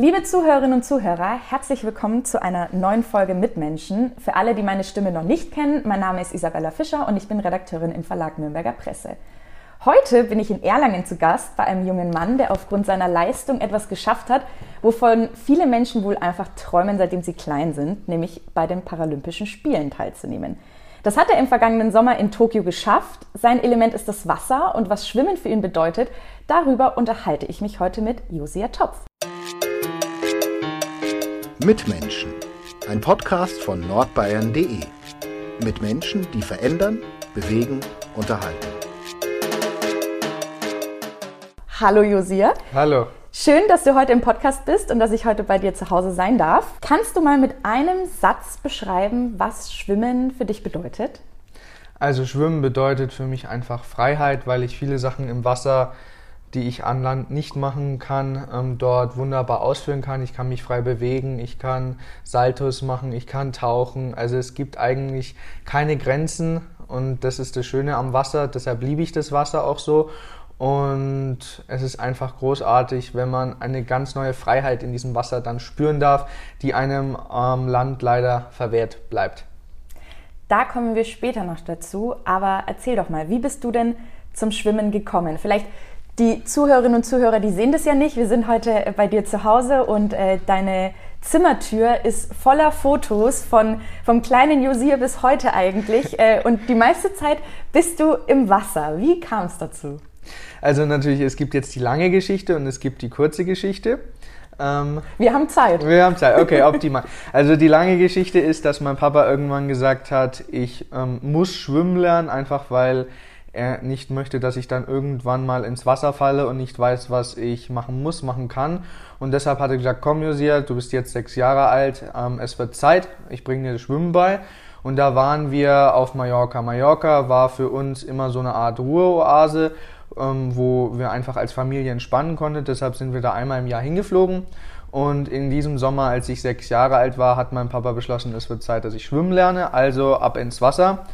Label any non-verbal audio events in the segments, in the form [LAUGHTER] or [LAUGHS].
Liebe Zuhörerinnen und Zuhörer, herzlich willkommen zu einer neuen Folge Mitmenschen. Für alle, die meine Stimme noch nicht kennen, mein Name ist Isabella Fischer und ich bin Redakteurin im Verlag Nürnberger Presse. Heute bin ich in Erlangen zu Gast bei einem jungen Mann, der aufgrund seiner Leistung etwas geschafft hat, wovon viele Menschen wohl einfach träumen, seitdem sie klein sind, nämlich bei den Paralympischen Spielen teilzunehmen. Das hat er im vergangenen Sommer in Tokio geschafft. Sein Element ist das Wasser und was Schwimmen für ihn bedeutet, darüber unterhalte ich mich heute mit Josia Topf. Mitmenschen, ein Podcast von nordbayern.de. Mit Menschen, die verändern, bewegen, unterhalten. Hallo Josia. Hallo. Schön, dass du heute im Podcast bist und dass ich heute bei dir zu Hause sein darf. Kannst du mal mit einem Satz beschreiben, was Schwimmen für dich bedeutet? Also Schwimmen bedeutet für mich einfach Freiheit, weil ich viele Sachen im Wasser die ich an Land nicht machen kann, ähm, dort wunderbar ausführen kann. Ich kann mich frei bewegen, ich kann Saltos machen, ich kann tauchen. Also es gibt eigentlich keine Grenzen und das ist das Schöne am Wasser. Deshalb liebe ich das Wasser auch so. Und es ist einfach großartig, wenn man eine ganz neue Freiheit in diesem Wasser dann spüren darf, die einem am Land leider verwehrt bleibt. Da kommen wir später noch dazu. Aber erzähl doch mal, wie bist du denn zum Schwimmen gekommen? Vielleicht die Zuhörerinnen und Zuhörer, die sehen das ja nicht. Wir sind heute bei dir zu Hause und äh, deine Zimmertür ist voller Fotos von vom kleinen Josier bis heute eigentlich. [LAUGHS] Äh, und die meiste Zeit bist du im Wasser. Wie kam es dazu? Also natürlich, es gibt jetzt die lange Geschichte und es gibt die kurze Geschichte. Ähm, wir haben Zeit. Wir haben Zeit, okay, optimal. [LAUGHS] Also die lange Geschichte ist, dass mein Papa irgendwann gesagt hat, ich ähm, muss schwimmen lernen, einfach weil er nicht möchte, dass ich dann irgendwann mal ins Wasser falle und nicht weiß, was ich machen muss, machen kann. Und deshalb hat er gesagt, komm Josia, du bist jetzt sechs Jahre alt, ähm, es wird Zeit, ich bringe dir das Schwimmen bei. Und da waren wir auf Mallorca. Mallorca war für uns immer so eine Art Ruheoase, ähm, wo wir einfach als Familie entspannen konnten. Deshalb sind wir da einmal im Jahr hingeflogen. Und in diesem Sommer, als ich sechs Jahre alt war, hat mein Papa beschlossen, es wird Zeit, dass ich schwimmen lerne, also ab ins Wasser.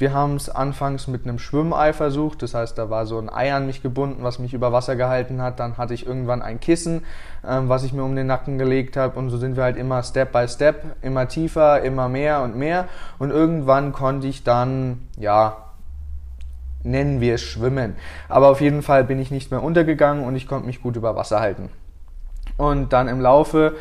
Wir haben es anfangs mit einem Schwimmei versucht, das heißt, da war so ein Ei an mich gebunden, was mich über Wasser gehalten hat. Dann hatte ich irgendwann ein Kissen, ähm, was ich mir um den Nacken gelegt habe und so sind wir halt immer Step by Step, immer tiefer, immer mehr und mehr. Und irgendwann konnte ich dann, ja, nennen wir es Schwimmen. Aber auf jeden Fall bin ich nicht mehr untergegangen und ich konnte mich gut über Wasser halten. Und dann im Laufe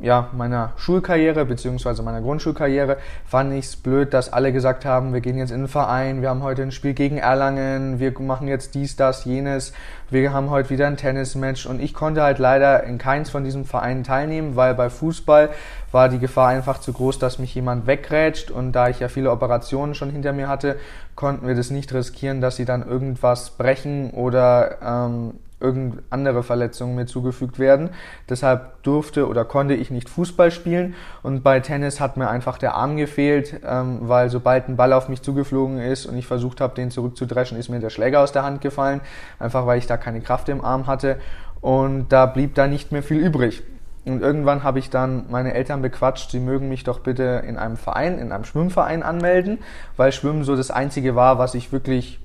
ja, meiner Schulkarriere beziehungsweise meiner Grundschulkarriere fand ich es blöd, dass alle gesagt haben, wir gehen jetzt in den Verein, wir haben heute ein Spiel gegen Erlangen, wir machen jetzt dies, das, jenes, wir haben heute wieder ein Tennismatch und ich konnte halt leider in keins von diesen Vereinen teilnehmen, weil bei Fußball war die Gefahr einfach zu groß, dass mich jemand wegrätscht und da ich ja viele Operationen schon hinter mir hatte, konnten wir das nicht riskieren, dass sie dann irgendwas brechen oder ähm, irgendeine andere Verletzungen mir zugefügt werden. Deshalb durfte oder konnte ich nicht Fußball spielen und bei Tennis hat mir einfach der Arm gefehlt, ähm, weil sobald ein Ball auf mich zugeflogen ist und ich versucht habe, den zurückzudreschen, ist mir der Schläger aus der Hand gefallen, einfach weil ich da keine Kraft im Arm hatte und da blieb da nicht mehr viel übrig. Und irgendwann habe ich dann meine Eltern bequatscht, sie mögen mich doch bitte in einem Verein, in einem Schwimmverein anmelden, weil Schwimmen so das Einzige war, was ich wirklich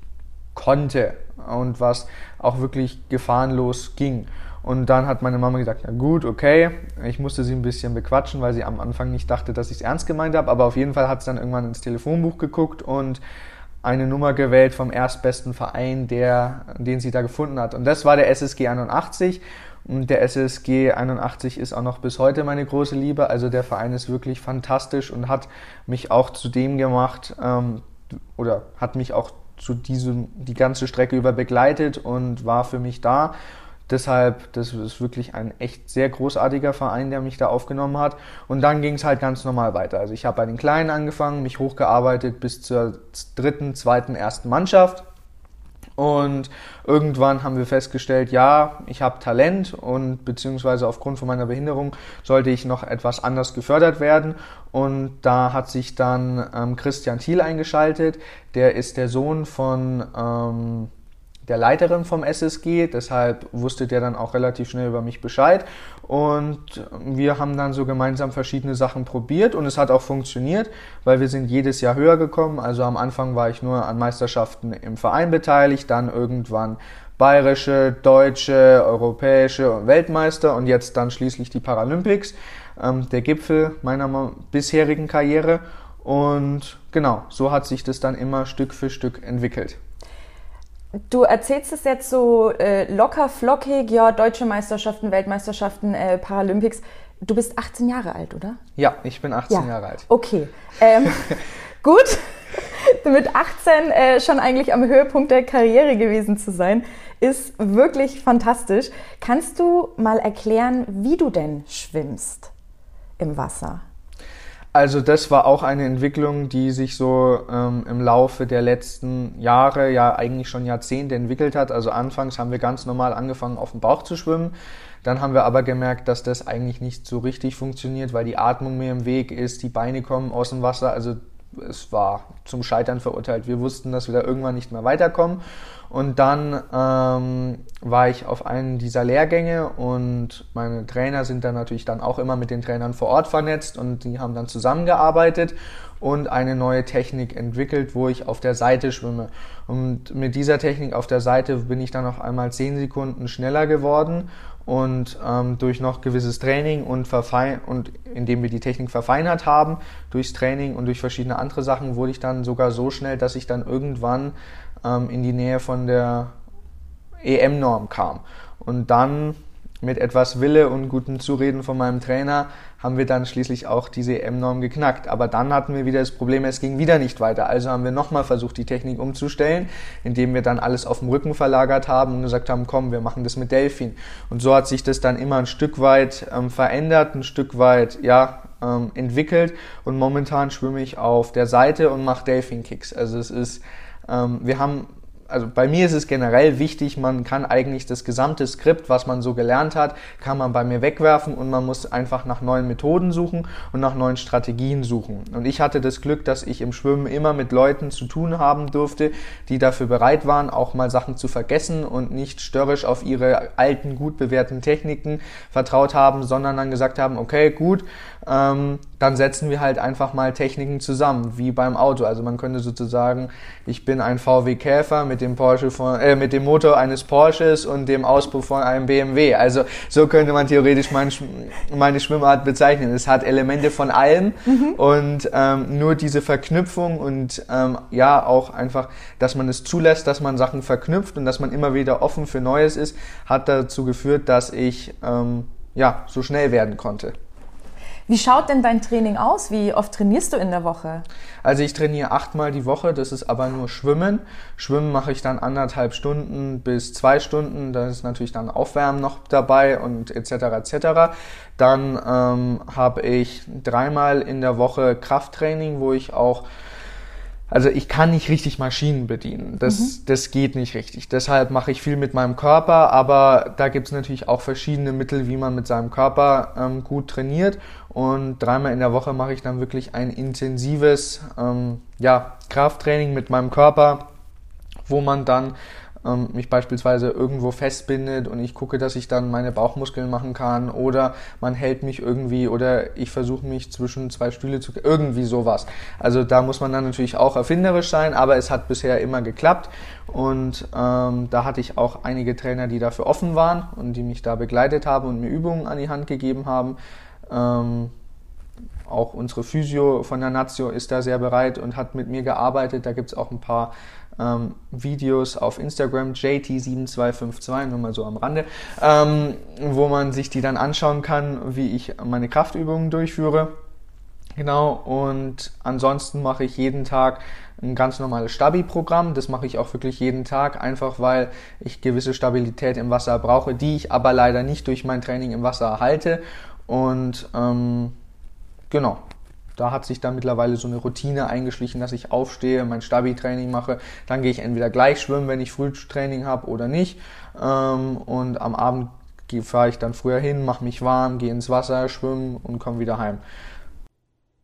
konnte und was auch wirklich gefahrenlos ging. Und dann hat meine Mama gesagt, na gut, okay. Ich musste sie ein bisschen bequatschen, weil sie am Anfang nicht dachte, dass ich es ernst gemeint habe. Aber auf jeden Fall hat sie dann irgendwann ins Telefonbuch geguckt und eine Nummer gewählt vom erstbesten Verein, der, den sie da gefunden hat. Und das war der SSG 81. Und der SSG 81 ist auch noch bis heute meine große Liebe. Also der Verein ist wirklich fantastisch und hat mich auch zu dem gemacht, ähm, oder hat mich auch zu diesem, die ganze Strecke über begleitet und war für mich da. Deshalb, das ist wirklich ein echt sehr großartiger Verein, der mich da aufgenommen hat. Und dann ging es halt ganz normal weiter. Also ich habe bei den Kleinen angefangen, mich hochgearbeitet bis zur dritten, zweiten, ersten Mannschaft. Und irgendwann haben wir festgestellt, ja, ich habe Talent und beziehungsweise aufgrund von meiner Behinderung sollte ich noch etwas anders gefördert werden. Und da hat sich dann ähm, Christian Thiel eingeschaltet. Der ist der Sohn von ähm, der Leiterin vom SSG, deshalb wusste der dann auch relativ schnell über mich Bescheid. Und wir haben dann so gemeinsam verschiedene Sachen probiert und es hat auch funktioniert, weil wir sind jedes Jahr höher gekommen. Also am Anfang war ich nur an Meisterschaften im Verein beteiligt, dann irgendwann bayerische, deutsche, europäische und Weltmeister und jetzt dann schließlich die Paralympics. Ähm, der Gipfel meiner bisherigen Karriere. Und genau, so hat sich das dann immer Stück für Stück entwickelt. Du erzählst es jetzt so äh, locker, flockig, ja, deutsche Meisterschaften, Weltmeisterschaften, äh, Paralympics. Du bist 18 Jahre alt, oder? Ja, ich bin 18 ja. Jahre alt. Okay. Ähm, [LAUGHS] gut, [LAUGHS] mit 18 äh, schon eigentlich am Höhepunkt der Karriere gewesen zu sein, ist wirklich fantastisch. Kannst du mal erklären, wie du denn schwimmst im Wasser? Also das war auch eine Entwicklung, die sich so ähm, im Laufe der letzten Jahre, ja eigentlich schon Jahrzehnte entwickelt hat. Also anfangs haben wir ganz normal angefangen, auf dem Bauch zu schwimmen. Dann haben wir aber gemerkt, dass das eigentlich nicht so richtig funktioniert, weil die Atmung mir im Weg ist, die Beine kommen aus dem Wasser. Also es war zum Scheitern verurteilt. Wir wussten, dass wir da irgendwann nicht mehr weiterkommen. Und dann ähm, war ich auf einen dieser Lehrgänge und meine Trainer sind dann natürlich dann auch immer mit den Trainern vor Ort vernetzt und die haben dann zusammengearbeitet und eine neue Technik entwickelt, wo ich auf der Seite schwimme. Und mit dieser Technik auf der Seite bin ich dann auf einmal 10 Sekunden schneller geworden und ähm, durch noch gewisses Training und, verfein und indem wir die Technik verfeinert haben, durchs Training und durch verschiedene andere Sachen, wurde ich dann sogar so schnell, dass ich dann irgendwann ähm, in die Nähe von der EM-Norm kam. Und dann mit etwas Wille und guten Zureden von meinem Trainer haben wir dann schließlich auch diese EM-Norm geknackt. Aber dann hatten wir wieder das Problem, es ging wieder nicht weiter. Also haben wir nochmal versucht, die Technik umzustellen, indem wir dann alles auf dem Rücken verlagert haben und gesagt haben, komm, wir machen das mit Delfin. Und so hat sich das dann immer ein Stück weit ähm, verändert, ein Stück weit, ja, ähm, entwickelt. Und momentan schwimme ich auf der Seite und mache Delfin-Kicks. Also es ist, wir haben also bei mir ist es generell wichtig, man kann eigentlich das gesamte Skript, was man so gelernt hat, kann man bei mir wegwerfen und man muss einfach nach neuen Methoden suchen und nach neuen Strategien suchen. Und ich hatte das Glück, dass ich im Schwimmen immer mit Leuten zu tun haben durfte, die dafür bereit waren, auch mal Sachen zu vergessen und nicht störrisch auf ihre alten, gut bewährten Techniken vertraut haben, sondern dann gesagt haben, okay, gut, ähm, dann setzen wir halt einfach mal Techniken zusammen, wie beim Auto. Also man könnte sozusagen, ich bin ein VW Käfer mit dem Porsche von, äh, mit dem Motor eines Porsches und dem Auspuff von einem BMW. Also so könnte man theoretisch mein, meine Schwimmart bezeichnen. Es hat Elemente von allem mhm. und ähm, nur diese Verknüpfung und ähm, ja auch einfach, dass man es zulässt, dass man Sachen verknüpft und dass man immer wieder offen für Neues ist, hat dazu geführt, dass ich ähm, ja so schnell werden konnte. Wie schaut denn dein Training aus? Wie oft trainierst du in der Woche? Also ich trainiere achtmal die Woche, das ist aber nur Schwimmen. Schwimmen mache ich dann anderthalb Stunden bis zwei Stunden, da ist natürlich dann Aufwärmen noch dabei und etc. etc. Dann ähm, habe ich dreimal in der Woche Krafttraining, wo ich auch also ich kann nicht richtig Maschinen bedienen. Das, mhm. das geht nicht richtig. Deshalb mache ich viel mit meinem Körper, aber da gibt es natürlich auch verschiedene Mittel, wie man mit seinem Körper ähm, gut trainiert. Und dreimal in der Woche mache ich dann wirklich ein intensives ähm, ja, Krafttraining mit meinem Körper, wo man dann ähm, mich beispielsweise irgendwo festbindet und ich gucke, dass ich dann meine Bauchmuskeln machen kann oder man hält mich irgendwie oder ich versuche mich zwischen zwei Stühle zu irgendwie sowas. Also da muss man dann natürlich auch erfinderisch sein, aber es hat bisher immer geklappt und ähm, da hatte ich auch einige Trainer, die dafür offen waren und die mich da begleitet haben und mir Übungen an die Hand gegeben haben. Ähm, auch unsere Physio von der Nazio ist da sehr bereit und hat mit mir gearbeitet. Da gibt es auch ein paar ähm, Videos auf Instagram, JT7252, nur mal so am Rande, ähm, wo man sich die dann anschauen kann, wie ich meine Kraftübungen durchführe. Genau, und ansonsten mache ich jeden Tag ein ganz normales Stabi-Programm. Das mache ich auch wirklich jeden Tag, einfach weil ich gewisse Stabilität im Wasser brauche, die ich aber leider nicht durch mein Training im Wasser erhalte. Und ähm, genau, da hat sich dann mittlerweile so eine Routine eingeschlichen, dass ich aufstehe, mein Stabi-Training mache, dann gehe ich entweder gleich schwimmen, wenn ich Frühtraining habe oder nicht. Ähm, und am Abend fahre ich dann früher hin, mache mich warm, gehe ins Wasser, schwimmen und komme wieder heim.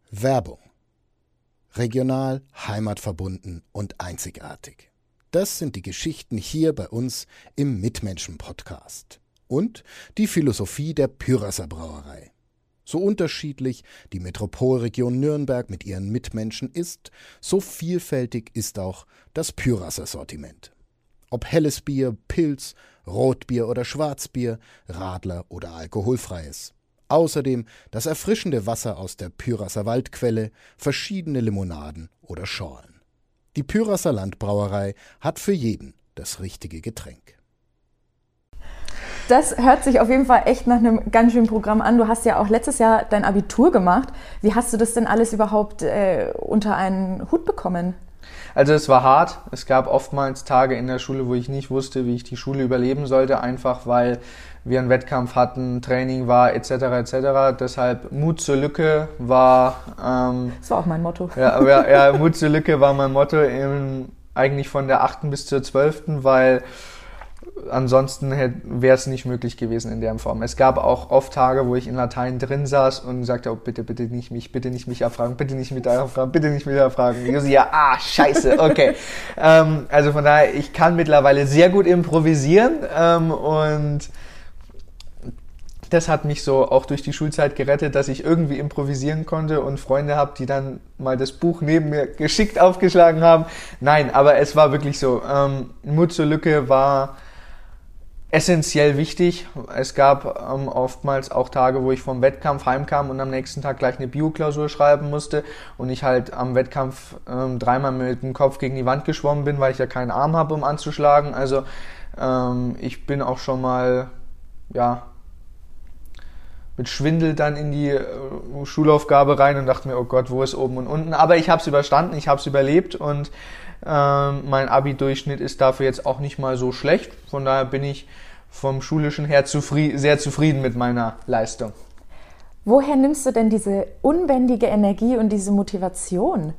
Werbung. Regional, heimatverbunden und einzigartig. Das sind die Geschichten hier bei uns im Mitmenschen-Podcast. Und die Philosophie der Pyrasser Brauerei. So unterschiedlich die Metropolregion Nürnberg mit ihren Mitmenschen ist, so vielfältig ist auch das Pyrasser Sortiment. Ob helles Bier, Pilz, Rotbier oder Schwarzbier, Radler oder alkoholfreies. Außerdem das erfrischende Wasser aus der Pyrasser Waldquelle, verschiedene Limonaden oder Schorlen. Die Pyrasser Landbrauerei hat für jeden das richtige Getränk. Das hört sich auf jeden Fall echt nach einem ganz schönen Programm an. Du hast ja auch letztes Jahr dein Abitur gemacht. Wie hast du das denn alles überhaupt äh, unter einen Hut bekommen? Also es war hart. Es gab oftmals Tage in der Schule, wo ich nicht wusste, wie ich die Schule überleben sollte, einfach weil wir einen Wettkampf hatten, Training war etc. etc. Deshalb Mut zur Lücke war. Ähm, das war auch mein Motto. Ja, ja, ja Mut zur Lücke war mein Motto im, eigentlich von der 8. bis zur 12., weil ansonsten wäre es nicht möglich gewesen in der Form. Es gab auch oft Tage, wo ich in Latein drin saß und sagte, oh, bitte, bitte nicht mich, bitte nicht mich erfragen, bitte nicht mich erfragen, bitte nicht mich erfragen. Josi, ja, ah, scheiße, okay. [LAUGHS] ähm, also von daher, ich kann mittlerweile sehr gut improvisieren ähm, und das hat mich so auch durch die Schulzeit gerettet, dass ich irgendwie improvisieren konnte und Freunde habe, die dann mal das Buch neben mir geschickt aufgeschlagen haben. Nein, aber es war wirklich so. Ähm, Mut zur Lücke war essentiell wichtig. Es gab ähm, oftmals auch Tage, wo ich vom Wettkampf heimkam und am nächsten Tag gleich eine Bioklausur schreiben musste und ich halt am Wettkampf ähm, dreimal mit dem Kopf gegen die Wand geschwommen bin, weil ich ja keinen Arm habe, um anzuschlagen. Also ähm, ich bin auch schon mal ja mit Schwindel dann in die äh, Schulaufgabe rein und dachte mir, oh Gott, wo ist oben und unten? Aber ich habe es überstanden, ich habe es überlebt und ähm, mein Abi-Durchschnitt ist dafür jetzt auch nicht mal so schlecht. Von daher bin ich vom schulischen her zufrieden, sehr zufrieden mit meiner Leistung. Woher nimmst du denn diese unbändige Energie und diese Motivation?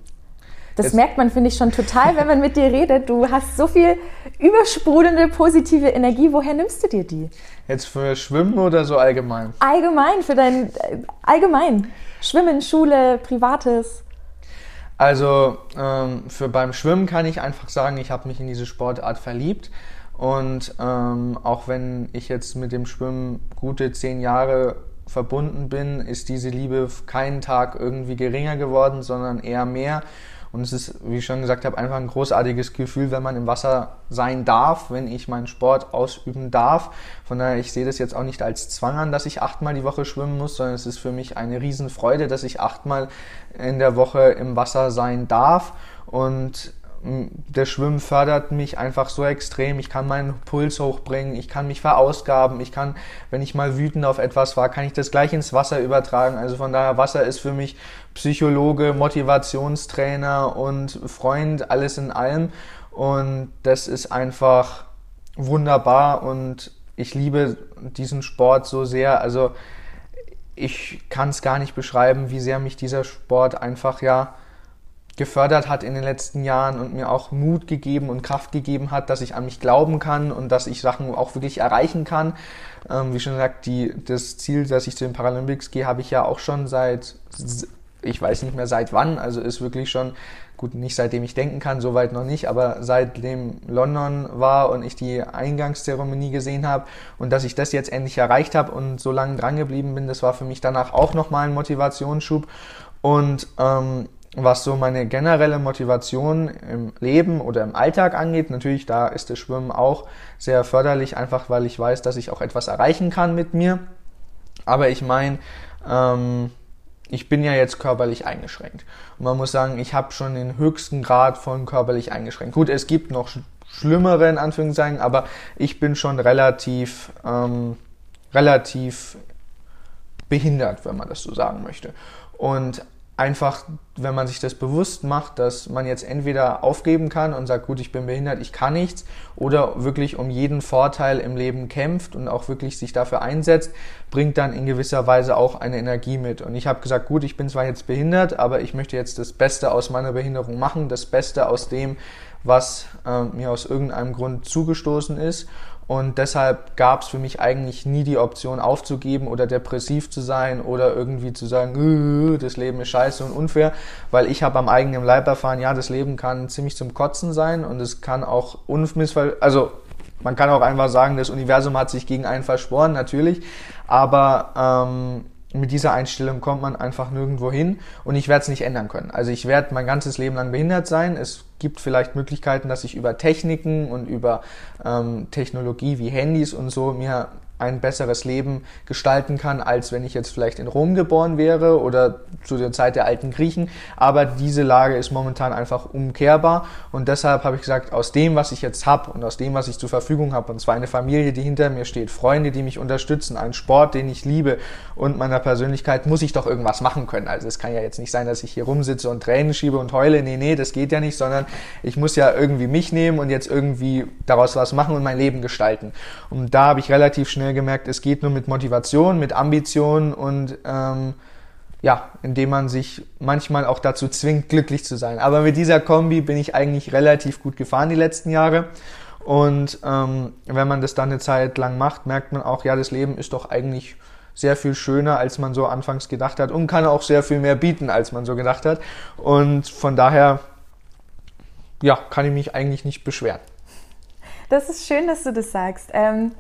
Das Jetzt. merkt man, finde ich, schon total, wenn man mit dir redet. Du hast so viel übersprudelnde positive Energie. Woher nimmst du dir die? Jetzt für Schwimmen oder so allgemein? Allgemein, für dein äh, allgemein. Schwimmen, Schule, Privates. Also ähm, für beim Schwimmen kann ich einfach sagen, ich habe mich in diese Sportart verliebt. Und ähm, auch wenn ich jetzt mit dem Schwimmen gute zehn Jahre verbunden bin, ist diese Liebe keinen Tag irgendwie geringer geworden, sondern eher mehr. Und es ist, wie ich schon gesagt habe, einfach ein großartiges Gefühl, wenn man im Wasser sein darf, wenn ich meinen Sport ausüben darf. Von daher, ich sehe das jetzt auch nicht als Zwang an, dass ich achtmal die Woche schwimmen muss, sondern es ist für mich eine Riesenfreude, dass ich achtmal in der Woche im Wasser sein darf. Und der Schwimmen fördert mich einfach so extrem. Ich kann meinen Puls hochbringen, ich kann mich verausgaben, ich kann, wenn ich mal wütend auf etwas war, kann ich das gleich ins Wasser übertragen. Also von daher, Wasser ist für mich Psychologe, Motivationstrainer und Freund, alles in allem. Und das ist einfach wunderbar und ich liebe diesen Sport so sehr. Also ich kann es gar nicht beschreiben, wie sehr mich dieser Sport einfach ja gefördert hat in den letzten Jahren und mir auch Mut gegeben und Kraft gegeben hat, dass ich an mich glauben kann und dass ich Sachen auch wirklich erreichen kann. Ähm, wie schon gesagt, die, das Ziel, dass ich zu den Paralympics gehe, habe ich ja auch schon seit, ich weiß nicht mehr seit wann, also ist wirklich schon, gut, nicht seitdem ich denken kann, soweit noch nicht, aber seitdem London war und ich die Eingangszeremonie gesehen habe und dass ich das jetzt endlich erreicht habe und so lange dran geblieben bin, das war für mich danach auch nochmal ein Motivationsschub. Und ähm, was so meine generelle Motivation im Leben oder im Alltag angeht, natürlich da ist das Schwimmen auch sehr förderlich, einfach weil ich weiß, dass ich auch etwas erreichen kann mit mir. Aber ich meine, ähm, ich bin ja jetzt körperlich eingeschränkt. Und man muss sagen, ich habe schon den höchsten Grad von körperlich eingeschränkt. Gut, es gibt noch schlimmere in Anführungszeichen, aber ich bin schon relativ, ähm, relativ behindert, wenn man das so sagen möchte. Und einfach, wenn man sich das bewusst macht, dass man jetzt entweder aufgeben kann und sagt, gut, ich bin behindert, ich kann nichts, oder wirklich um jeden Vorteil im Leben kämpft und auch wirklich sich dafür einsetzt, bringt dann in gewisser Weise auch eine Energie mit. Und ich habe gesagt, gut, ich bin zwar jetzt behindert, aber ich möchte jetzt das Beste aus meiner Behinderung machen, das Beste aus dem, was äh, mir aus irgendeinem Grund zugestoßen ist und deshalb gab es für mich eigentlich nie die Option aufzugeben oder depressiv zu sein oder irgendwie zu sagen, äh, das Leben ist scheiße und unfair, weil ich habe am eigenen Leib erfahren, ja, das Leben kann ziemlich zum Kotzen sein und es kann auch unmissver, also man kann auch einfach sagen, das Universum hat sich gegen einen verschworen, natürlich, aber ähm, mit dieser Einstellung kommt man einfach nirgendwo hin und ich werde es nicht ändern können. Also ich werde mein ganzes Leben lang behindert sein. Es gibt vielleicht Möglichkeiten, dass ich über Techniken und über ähm, Technologie wie Handys und so mir ein besseres Leben gestalten kann, als wenn ich jetzt vielleicht in Rom geboren wäre oder zu der Zeit der alten Griechen. Aber diese Lage ist momentan einfach umkehrbar und deshalb habe ich gesagt, aus dem, was ich jetzt habe und aus dem, was ich zur Verfügung habe, und zwar eine Familie, die hinter mir steht, Freunde, die mich unterstützen, einen Sport, den ich liebe und meiner Persönlichkeit, muss ich doch irgendwas machen können. Also es kann ja jetzt nicht sein, dass ich hier rumsitze und Tränen schiebe und heule. Nee, nee, das geht ja nicht, sondern ich muss ja irgendwie mich nehmen und jetzt irgendwie daraus was machen und mein Leben gestalten. Und da habe ich relativ schnell schnell gemerkt, es geht nur mit Motivation, mit Ambition und ähm, ja, indem man sich manchmal auch dazu zwingt, glücklich zu sein. Aber mit dieser Kombi bin ich eigentlich relativ gut gefahren die letzten Jahre. Und ähm, wenn man das dann eine Zeit lang macht, merkt man auch, ja, das Leben ist doch eigentlich sehr viel schöner, als man so anfangs gedacht hat und kann auch sehr viel mehr bieten, als man so gedacht hat. Und von daher, ja, kann ich mich eigentlich nicht beschweren. Das ist schön, dass du das sagst. Ähm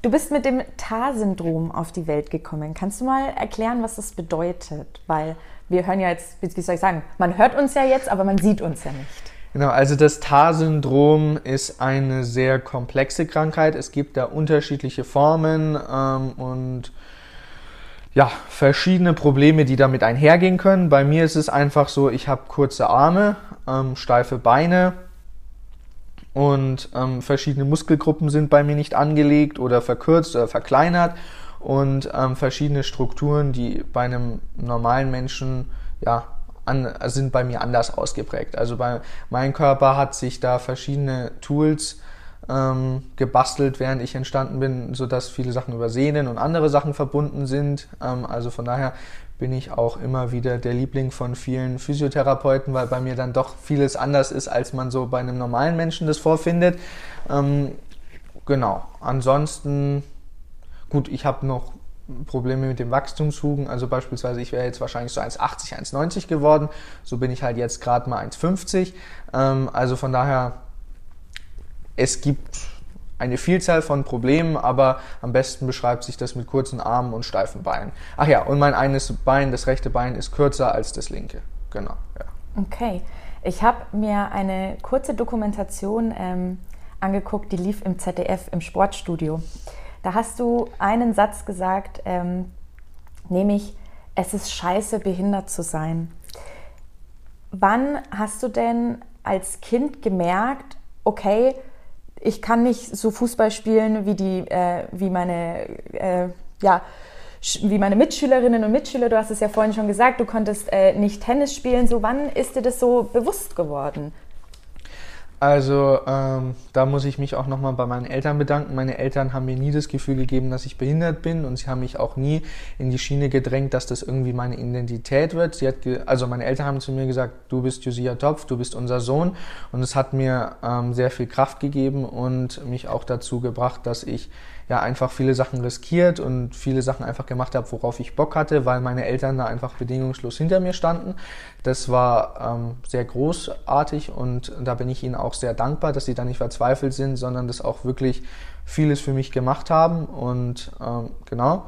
Du bist mit dem TAR-Syndrom auf die Welt gekommen. Kannst du mal erklären, was das bedeutet? Weil wir hören ja jetzt, wie soll ich sagen, man hört uns ja jetzt, aber man sieht uns ja nicht. Genau, also das TAR-Syndrom ist eine sehr komplexe Krankheit. Es gibt da unterschiedliche Formen ähm, und ja, verschiedene Probleme, die damit einhergehen können. Bei mir ist es einfach so, ich habe kurze Arme, ähm, steife Beine, und ähm, verschiedene Muskelgruppen sind bei mir nicht angelegt oder verkürzt oder verkleinert und ähm, verschiedene Strukturen, die bei einem normalen Menschen ja an, sind bei mir anders ausgeprägt. Also bei mein Körper hat sich da verschiedene Tools ähm, gebastelt, während ich entstanden bin, so dass viele Sachen über Sehnen und andere Sachen verbunden sind. Ähm, also von daher bin ich auch immer wieder der Liebling von vielen Physiotherapeuten, weil bei mir dann doch vieles anders ist, als man so bei einem normalen Menschen das vorfindet. Ähm, genau. Ansonsten, gut, ich habe noch Probleme mit dem Wachstumshugen. Also beispielsweise, ich wäre jetzt wahrscheinlich so 1,80, 1,90 geworden. So bin ich halt jetzt gerade mal 1,50. Ähm, also von daher, es gibt eine Vielzahl von Problemen, aber am besten beschreibt sich das mit kurzen Armen und steifen Beinen. Ach ja, und mein eines Bein, das rechte Bein, ist kürzer als das linke. Genau. Ja. Okay. Ich habe mir eine kurze Dokumentation ähm, angeguckt, die lief im ZDF im Sportstudio. Da hast du einen Satz gesagt, ähm, nämlich, es ist scheiße, behindert zu sein. Wann hast du denn als Kind gemerkt, okay, ich kann nicht so Fußball spielen wie die, äh, wie meine, äh, ja, wie meine Mitschülerinnen und Mitschüler. Du hast es ja vorhin schon gesagt, du konntest äh, nicht Tennis spielen. So, wann ist dir das so bewusst geworden? Also ähm, da muss ich mich auch nochmal bei meinen Eltern bedanken. Meine Eltern haben mir nie das Gefühl gegeben, dass ich behindert bin und sie haben mich auch nie in die Schiene gedrängt, dass das irgendwie meine Identität wird. Sie hat also meine Eltern haben zu mir gesagt, du bist Josia Topf, du bist unser Sohn und es hat mir ähm, sehr viel Kraft gegeben und mich auch dazu gebracht, dass ich ja einfach viele Sachen riskiert und viele Sachen einfach gemacht habe, worauf ich Bock hatte, weil meine Eltern da einfach bedingungslos hinter mir standen. Das war ähm, sehr großartig und da bin ich ihnen auch sehr dankbar, dass sie da nicht verzweifelt sind, sondern das auch wirklich vieles für mich gemacht haben und ähm, genau.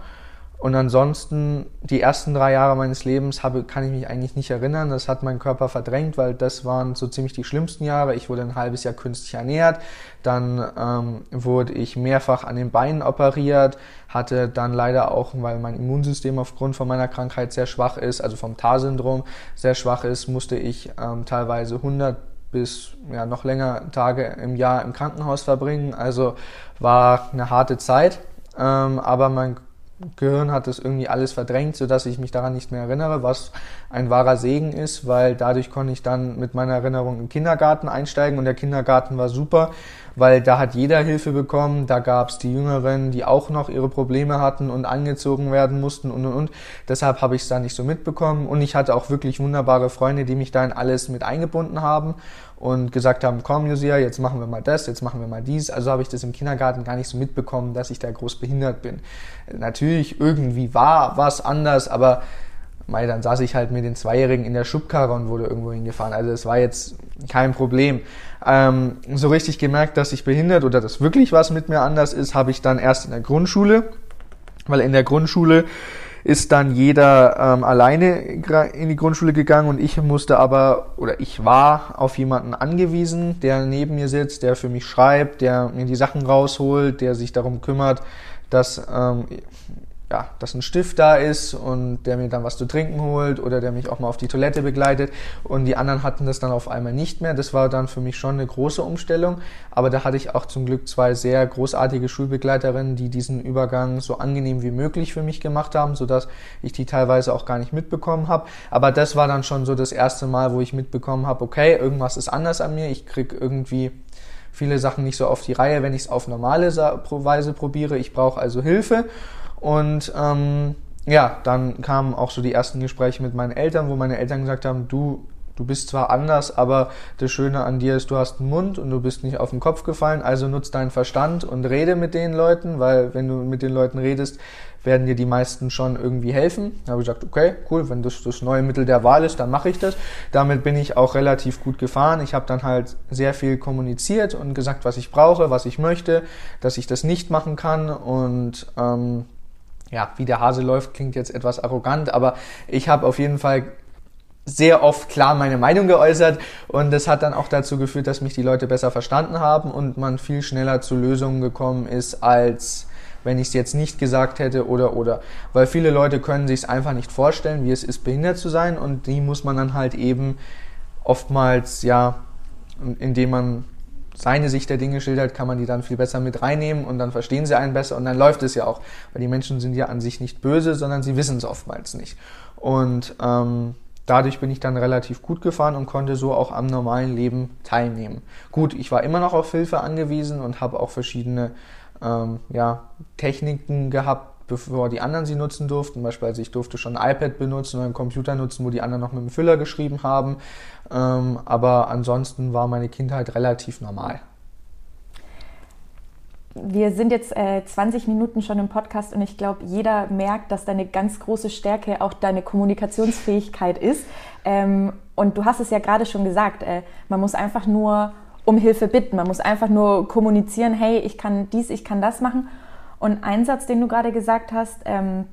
Und ansonsten, die ersten drei Jahre meines Lebens habe, kann ich mich eigentlich nicht erinnern. Das hat mein Körper verdrängt, weil das waren so ziemlich die schlimmsten Jahre. Ich wurde ein halbes Jahr künstlich ernährt. Dann ähm, wurde ich mehrfach an den Beinen operiert, hatte dann leider auch, weil mein Immunsystem aufgrund von meiner Krankheit sehr schwach ist, also vom TAR-Syndrom sehr schwach ist, musste ich ähm, teilweise 100 bis ja, noch länger Tage im Jahr im Krankenhaus verbringen. Also war eine harte Zeit. Ähm, aber mein Gehirn hat das irgendwie alles verdrängt, sodass ich mich daran nicht mehr erinnere, was ein wahrer Segen ist, weil dadurch konnte ich dann mit meiner Erinnerung im Kindergarten einsteigen und der Kindergarten war super, weil da hat jeder Hilfe bekommen, da gab es die Jüngeren, die auch noch ihre Probleme hatten und angezogen werden mussten und und und. Deshalb habe ich es da nicht so mitbekommen und ich hatte auch wirklich wunderbare Freunde, die mich da in alles mit eingebunden haben und gesagt haben, komm Josia, jetzt machen wir mal das, jetzt machen wir mal dies. Also habe ich das im Kindergarten gar nicht so mitbekommen, dass ich da groß behindert bin. Natürlich, irgendwie war was anders, aber mei, dann saß ich halt mit den Zweijährigen in der Schubkarre und wurde irgendwo hingefahren. Also es war jetzt kein Problem. Ähm, so richtig gemerkt, dass ich behindert oder dass wirklich was mit mir anders ist, habe ich dann erst in der Grundschule, weil in der Grundschule ist dann jeder ähm, alleine in die Grundschule gegangen und ich musste aber oder ich war auf jemanden angewiesen, der neben mir sitzt, der für mich schreibt, der mir die Sachen rausholt, der sich darum kümmert, dass ähm, ja, dass ein Stift da ist und der mir dann was zu trinken holt oder der mich auch mal auf die Toilette begleitet und die anderen hatten das dann auf einmal nicht mehr. Das war dann für mich schon eine große Umstellung, aber da hatte ich auch zum Glück zwei sehr großartige Schulbegleiterinnen, die diesen Übergang so angenehm wie möglich für mich gemacht haben, sodass ich die teilweise auch gar nicht mitbekommen habe. Aber das war dann schon so das erste Mal, wo ich mitbekommen habe, okay, irgendwas ist anders an mir, ich krieg irgendwie viele Sachen nicht so auf die Reihe, wenn ich es auf normale Weise probiere. Ich brauche also Hilfe und ähm, ja, dann kamen auch so die ersten Gespräche mit meinen Eltern, wo meine Eltern gesagt haben, du, du bist zwar anders, aber das Schöne an dir ist, du hast einen Mund und du bist nicht auf den Kopf gefallen, also nutz deinen Verstand und rede mit den Leuten, weil wenn du mit den Leuten redest, werden dir die meisten schon irgendwie helfen. Da habe ich gesagt, okay, cool, wenn das das neue Mittel der Wahl ist, dann mache ich das. Damit bin ich auch relativ gut gefahren. Ich habe dann halt sehr viel kommuniziert und gesagt, was ich brauche, was ich möchte, dass ich das nicht machen kann und ähm, ja, wie der Hase läuft, klingt jetzt etwas arrogant, aber ich habe auf jeden Fall sehr oft klar meine Meinung geäußert und das hat dann auch dazu geführt, dass mich die Leute besser verstanden haben und man viel schneller zu Lösungen gekommen ist, als wenn ich es jetzt nicht gesagt hätte oder oder. Weil viele Leute können sich es einfach nicht vorstellen, wie es ist, behindert zu sein und die muss man dann halt eben oftmals, ja, indem man seine Sicht der Dinge schildert, kann man die dann viel besser mit reinnehmen und dann verstehen sie einen besser und dann läuft es ja auch. Weil die Menschen sind ja an sich nicht böse, sondern sie wissen es oftmals nicht. Und ähm, dadurch bin ich dann relativ gut gefahren und konnte so auch am normalen Leben teilnehmen. Gut, ich war immer noch auf Hilfe angewiesen und habe auch verschiedene ähm, ja, Techniken gehabt, bevor die anderen sie nutzen durften. Beispielsweise ich durfte schon ein iPad benutzen oder einen Computer nutzen, wo die anderen noch mit dem Füller geschrieben haben. Ähm, aber ansonsten war meine Kindheit relativ normal. Wir sind jetzt äh, 20 Minuten schon im Podcast und ich glaube, jeder merkt, dass deine ganz große Stärke auch deine Kommunikationsfähigkeit ist. Ähm, und du hast es ja gerade schon gesagt, äh, man muss einfach nur um Hilfe bitten, man muss einfach nur kommunizieren, hey, ich kann dies, ich kann das machen. Und ein Satz, den du gerade gesagt hast, ähm,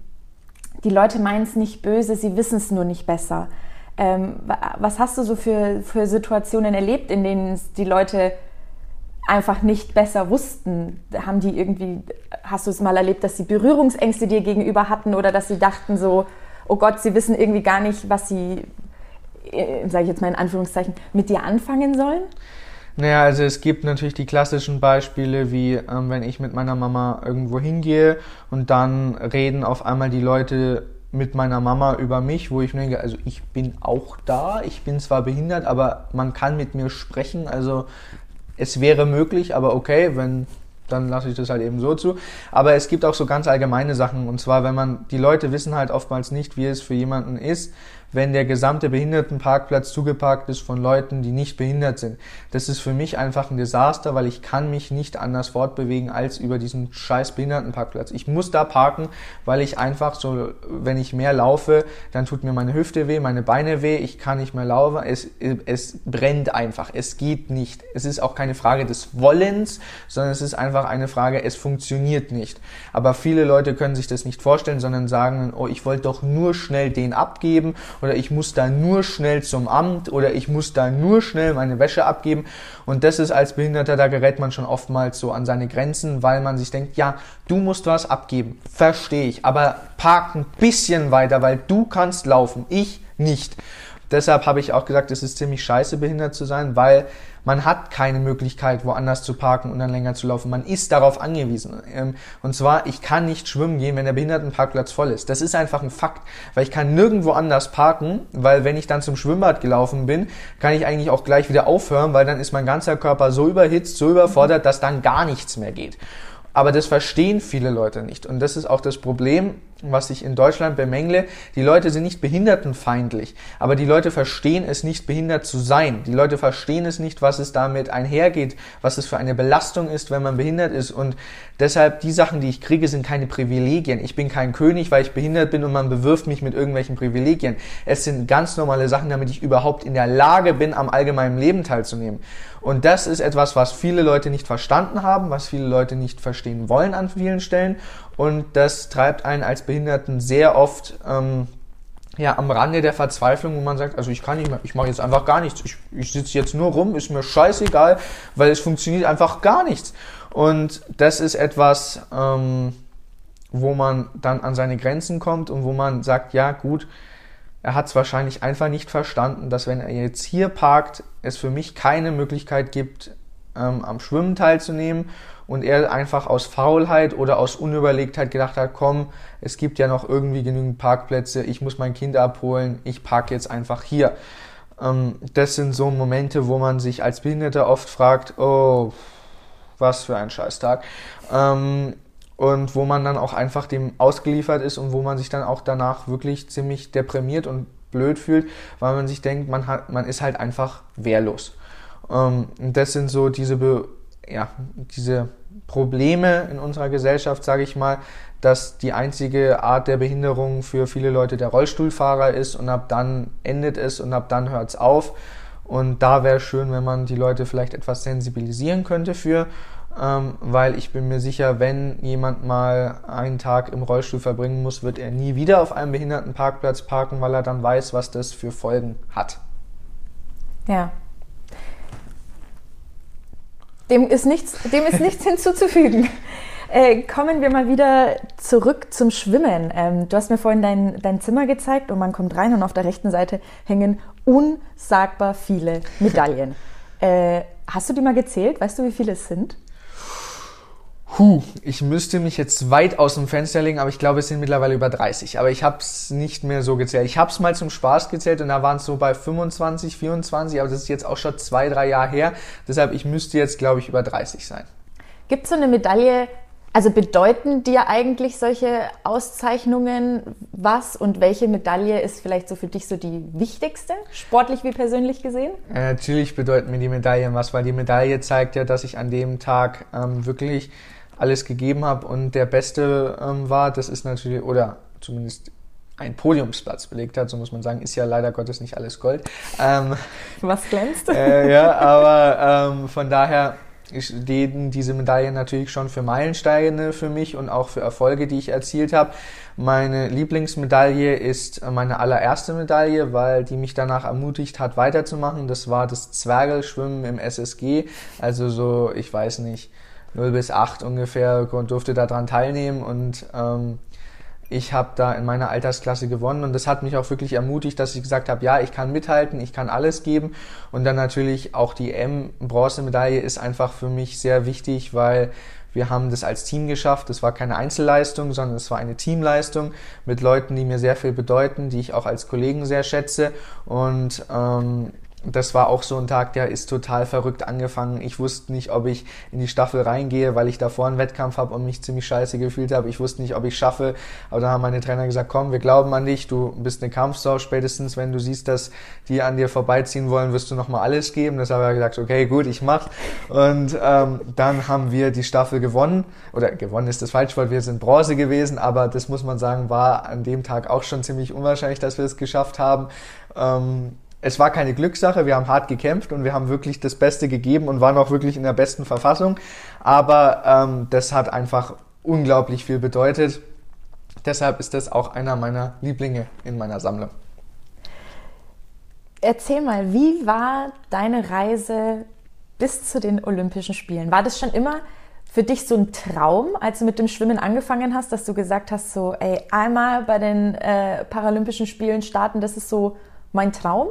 die Leute meinen es nicht böse, sie wissen es nur nicht besser. Ähm, was hast du so für, für Situationen erlebt, in denen die Leute einfach nicht besser wussten? Haben die irgendwie, hast du es mal erlebt, dass sie Berührungsängste dir gegenüber hatten oder dass sie dachten so, oh Gott, sie wissen irgendwie gar nicht, was sie, äh, sage ich jetzt mal in Anführungszeichen, mit dir anfangen sollen? Naja, also es gibt natürlich die klassischen Beispiele, wie ähm, wenn ich mit meiner Mama irgendwo hingehe und dann reden auf einmal die Leute mit meiner Mama über mich, wo ich mir denke, also ich bin auch da, ich bin zwar behindert, aber man kann mit mir sprechen, also es wäre möglich, aber okay, wenn dann lasse ich das halt eben so zu. Aber es gibt auch so ganz allgemeine Sachen. Und zwar, wenn man, die Leute wissen halt oftmals nicht, wie es für jemanden ist, wenn der gesamte Behindertenparkplatz zugeparkt ist von Leuten, die nicht behindert sind. Das ist für mich einfach ein Desaster, weil ich kann mich nicht anders fortbewegen als über diesen scheiß Behindertenparkplatz. Ich muss da parken, weil ich einfach so, wenn ich mehr laufe, dann tut mir meine Hüfte weh, meine Beine weh, ich kann nicht mehr laufen, es, es brennt einfach, es geht nicht. Es ist auch keine Frage des Wollens, sondern es ist einfach eine Frage, es funktioniert nicht. Aber viele Leute können sich das nicht vorstellen, sondern sagen, oh, ich wollte doch nur schnell den abgeben oder ich muss da nur schnell zum Amt oder ich muss da nur schnell meine Wäsche abgeben. Und das ist als Behinderter, da gerät man schon oftmals so an seine Grenzen, weil man sich denkt, ja, du musst was abgeben, verstehe ich, aber park ein bisschen weiter, weil du kannst laufen, ich nicht. Deshalb habe ich auch gesagt, es ist ziemlich scheiße, behindert zu sein, weil man hat keine Möglichkeit, woanders zu parken und dann länger zu laufen. Man ist darauf angewiesen. Ähm, und zwar, ich kann nicht schwimmen gehen, wenn der Behindertenparkplatz voll ist. Das ist einfach ein Fakt, weil ich kann nirgendwo anders parken, weil wenn ich dann zum Schwimmbad gelaufen bin, kann ich eigentlich auch gleich wieder aufhören, weil dann ist mein ganzer Körper so überhitzt, so überfordert, dass dann gar nichts mehr geht. Aber das verstehen viele Leute nicht. Und das ist auch das Problem, was ich in Deutschland bemängle. Die Leute sind nicht behindertenfeindlich, aber die Leute verstehen es nicht, behindert zu sein. Die Leute verstehen es nicht, was es damit einhergeht, was es für eine Belastung ist, wenn man behindert ist. Und deshalb, die Sachen, die ich kriege, sind keine Privilegien. Ich bin kein König, weil ich behindert bin und man bewirft mich mit irgendwelchen Privilegien. Es sind ganz normale Sachen, damit ich überhaupt in der Lage bin, am allgemeinen Leben teilzunehmen. Und das ist etwas, was viele Leute nicht verstanden haben, was viele Leute nicht verstehen wollen an vielen Stellen. Und das treibt einen als Behinderten sehr oft ähm, ja, am Rande der Verzweiflung, wo man sagt, also ich kann nicht mehr, ich mache jetzt einfach gar nichts. Ich, ich sitze jetzt nur rum, ist mir scheißegal, weil es funktioniert einfach gar nichts. Und das ist etwas, ähm, wo man dann an seine Grenzen kommt und wo man sagt, ja gut, er hat es wahrscheinlich einfach nicht verstanden, dass wenn er jetzt hier parkt, es für mich keine Möglichkeit gibt, ähm, am Schwimmen teilzunehmen und er einfach aus Faulheit oder aus Unüberlegtheit gedacht hat, komm, es gibt ja noch irgendwie genügend Parkplätze, ich muss mein Kind abholen, ich parke jetzt einfach hier. Ähm, das sind so Momente, wo man sich als Behinderter oft fragt, oh, was für ein Scheißtag. Ähm, und wo man dann auch einfach dem ausgeliefert ist und wo man sich dann auch danach wirklich ziemlich deprimiert und blöd fühlt, weil man sich denkt, man hat, man ist halt einfach wehrlos. Ähm, und das sind so diese, Be ja, diese Probleme in unserer Gesellschaft, sage ich mal, dass die einzige Art der Behinderung für viele Leute der Rollstuhlfahrer ist und ab dann endet es und ab dann hört es auf. Und da wäre schön, wenn man die Leute vielleicht etwas sensibilisieren könnte für weil ich bin mir sicher, wenn jemand mal einen Tag im Rollstuhl verbringen muss, wird er nie wieder auf einem Behindertenparkplatz parken, weil er dann weiß, was das für Folgen hat. Ja. Dem ist nichts, dem ist nichts [LAUGHS] hinzuzufügen. Äh, kommen wir mal wieder zurück zum Schwimmen. Ähm, du hast mir vorhin dein, dein Zimmer gezeigt und man kommt rein und auf der rechten Seite hängen unsagbar viele Medaillen. [LAUGHS] Äh, hast du die mal gezählt? Weißt du, wie viele es sind? Huh, ich müsste mich jetzt weit aus dem Fenster legen, aber ich glaube, es sind mittlerweile über 30. Aber ich habe es nicht mehr so gezählt. Ich habe es mal zum Spaß gezählt und da waren es so bei 25, 24, aber das ist jetzt auch schon zwei, drei Jahre her. Deshalb, ich müsste jetzt, glaube ich, über 30 sein. Gibt es so eine Medaille, also bedeuten dir eigentlich solche Auszeichnungen was und welche Medaille ist vielleicht so für dich so die wichtigste, sportlich wie persönlich gesehen? Ja, natürlich bedeuten mir die Medaillen was, weil die Medaille zeigt ja, dass ich an dem Tag ähm, wirklich alles gegeben habe und der Beste ähm, war, das ist natürlich, oder zumindest ein Podiumsplatz belegt hat, so muss man sagen, ist ja leider Gottes nicht alles Gold. Ähm, Was glänzt? Äh, ja, aber ähm, von daher stehen diese Medaillen natürlich schon für Meilensteine für mich und auch für Erfolge, die ich erzielt habe. Meine Lieblingsmedaille ist meine allererste Medaille, weil die mich danach ermutigt hat, weiterzumachen. Das war das Zwergelschwimmen im SSG. Also so, ich weiß nicht, 0 bis 8 ungefähr und durfte daran teilnehmen und ähm, ich habe da in meiner Altersklasse gewonnen und das hat mich auch wirklich ermutigt, dass ich gesagt habe, ja, ich kann mithalten, ich kann alles geben und dann natürlich auch die M-Bronzemedaille ist einfach für mich sehr wichtig, weil wir haben das als Team geschafft. Das war keine Einzelleistung, sondern es war eine Teamleistung mit Leuten, die mir sehr viel bedeuten, die ich auch als Kollegen sehr schätze und ähm, das war auch so ein Tag, der ist total verrückt angefangen. Ich wusste nicht, ob ich in die Staffel reingehe, weil ich davor einen Wettkampf habe und mich ziemlich scheiße gefühlt habe. Ich wusste nicht, ob ich schaffe. Aber da haben meine Trainer gesagt, komm, wir glauben an dich, du bist eine Kampfsau. Spätestens, wenn du siehst, dass die an dir vorbeiziehen wollen, wirst du nochmal alles geben. Das habe ich gesagt, okay, gut, ich mach. Und ähm, dann haben wir die Staffel gewonnen. Oder gewonnen ist das Falschwort, wir sind Bronze gewesen, aber das muss man sagen, war an dem Tag auch schon ziemlich unwahrscheinlich, dass wir es geschafft haben. Ähm, es war keine Glückssache, wir haben hart gekämpft und wir haben wirklich das Beste gegeben und waren auch wirklich in der besten Verfassung. Aber ähm, das hat einfach unglaublich viel bedeutet. Deshalb ist das auch einer meiner Lieblinge in meiner Sammlung. Erzähl mal, wie war deine Reise bis zu den Olympischen Spielen? War das schon immer für dich so ein Traum, als du mit dem Schwimmen angefangen hast, dass du gesagt hast, so, ey, einmal bei den äh, Paralympischen Spielen starten, das ist so mein Traum?